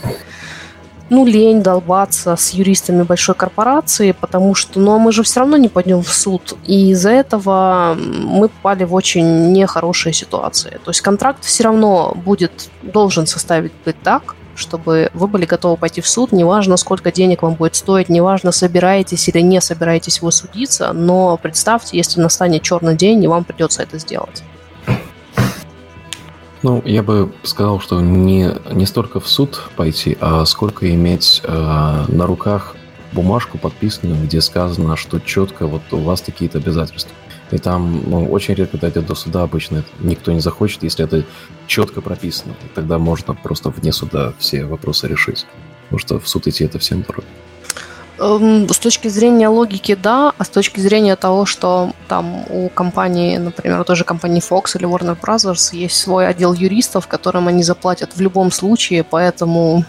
ну, лень долбаться с юристами большой корпорации, потому что, ну, а мы же все равно не пойдем в суд. И из-за этого мы попали в очень нехорошие ситуации. То есть контракт все равно будет, должен составить быть так, чтобы вы были готовы пойти в суд, неважно, сколько денег вам будет стоить, неважно, собираетесь или не собираетесь вы судиться, но представьте, если настанет черный день, и вам придется это сделать. Ну, я бы сказал, что не, не столько в суд пойти, а сколько иметь э, на руках бумажку подписанную, где сказано, что четко вот у вас такие-то обязательства. И там ну, очень редко дойдет до суда, обычно никто не захочет, если это четко прописано. Тогда можно просто вне суда все вопросы решить. Потому что в суд идти это всем дорого. Эм, с точки зрения логики, да, а с точки зрения того, что там у компании, например, у той же компании Fox или Warner Brothers есть свой отдел юристов, которым они заплатят в любом случае, поэтому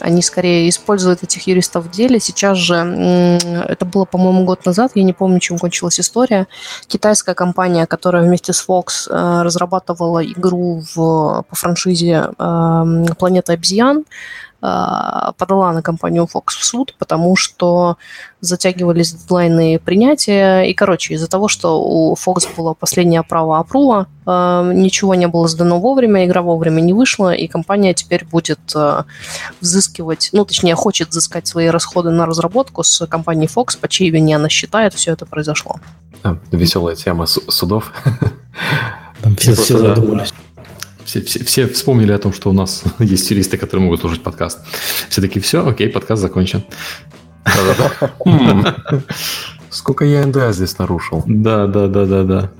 они скорее используют этих юристов в деле. Сейчас же, это было, по-моему, год назад, я не помню, чем кончилась история. Китайская компания, которая вместе с Fox э, разрабатывала игру в, по франшизе эм, «Планета обезьян», подала на компанию Fox в суд, потому что затягивались дедлайны принятия. И, короче, из-за того, что у Fox было последнее право апрува, а, ничего не было сдано вовремя, игра вовремя не вышла, и компания теперь будет а, взыскивать, ну, точнее, хочет взыскать свои расходы на разработку с компанией Fox, по чьей вине она считает, все это произошло. А, веселая тема судов. Там все, все задумались. Все, все, все вспомнили о том, что у нас есть юристы, которые могут слушать подкаст. Все таки все, окей, подкаст закончен. Сколько я НДА здесь нарушил? Да, да, да, да, да.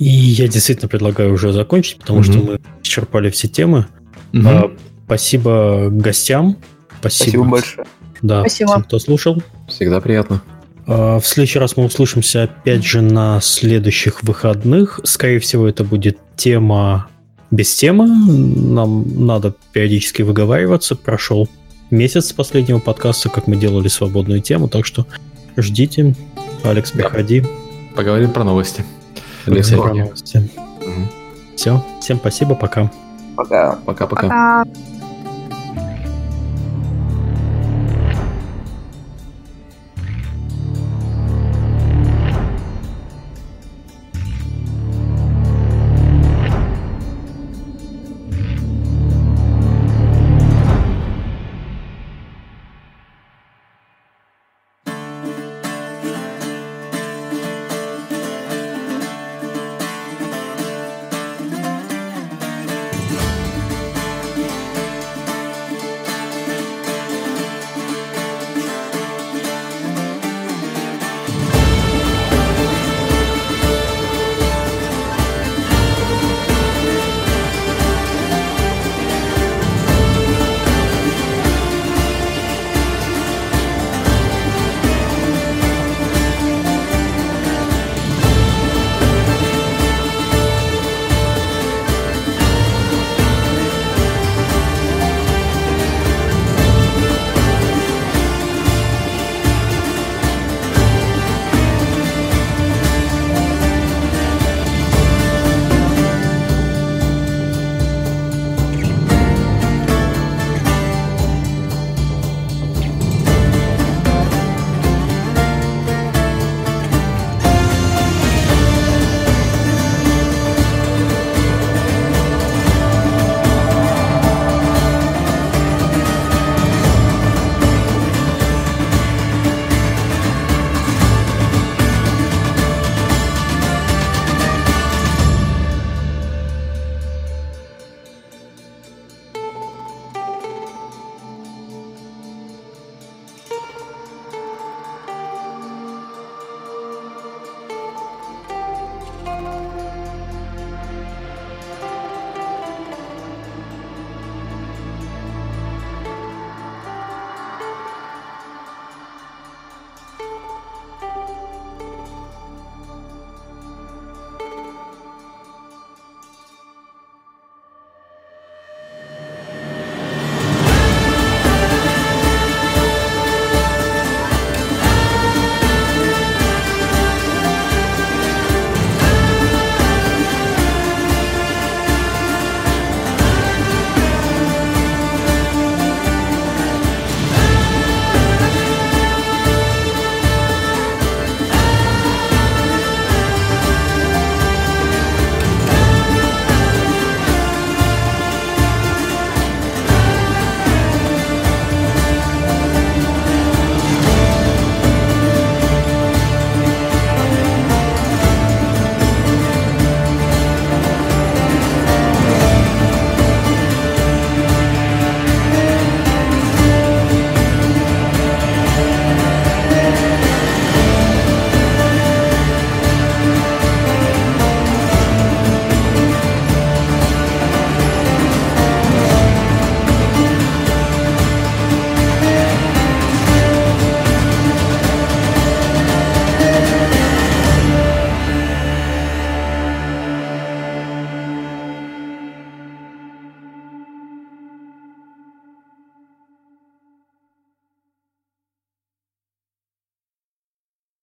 И я действительно предлагаю уже закончить, потому что мы исчерпали все темы. А, спасибо гостям. Спасибо. Спасибо большое. Да, Спасибо. всем, кто слушал. Всегда приятно. А, в следующий раз мы услышимся опять же на следующих выходных. Скорее всего, это будет тема без темы. Нам надо периодически выговариваться. Прошел месяц с последнего подкаста, как мы делали свободную тему, так что ждите. Алекс, приходи. Поговорим про новости. Поговорим про новости. Угу. Все, всем спасибо, пока. Пока. Пока-пока.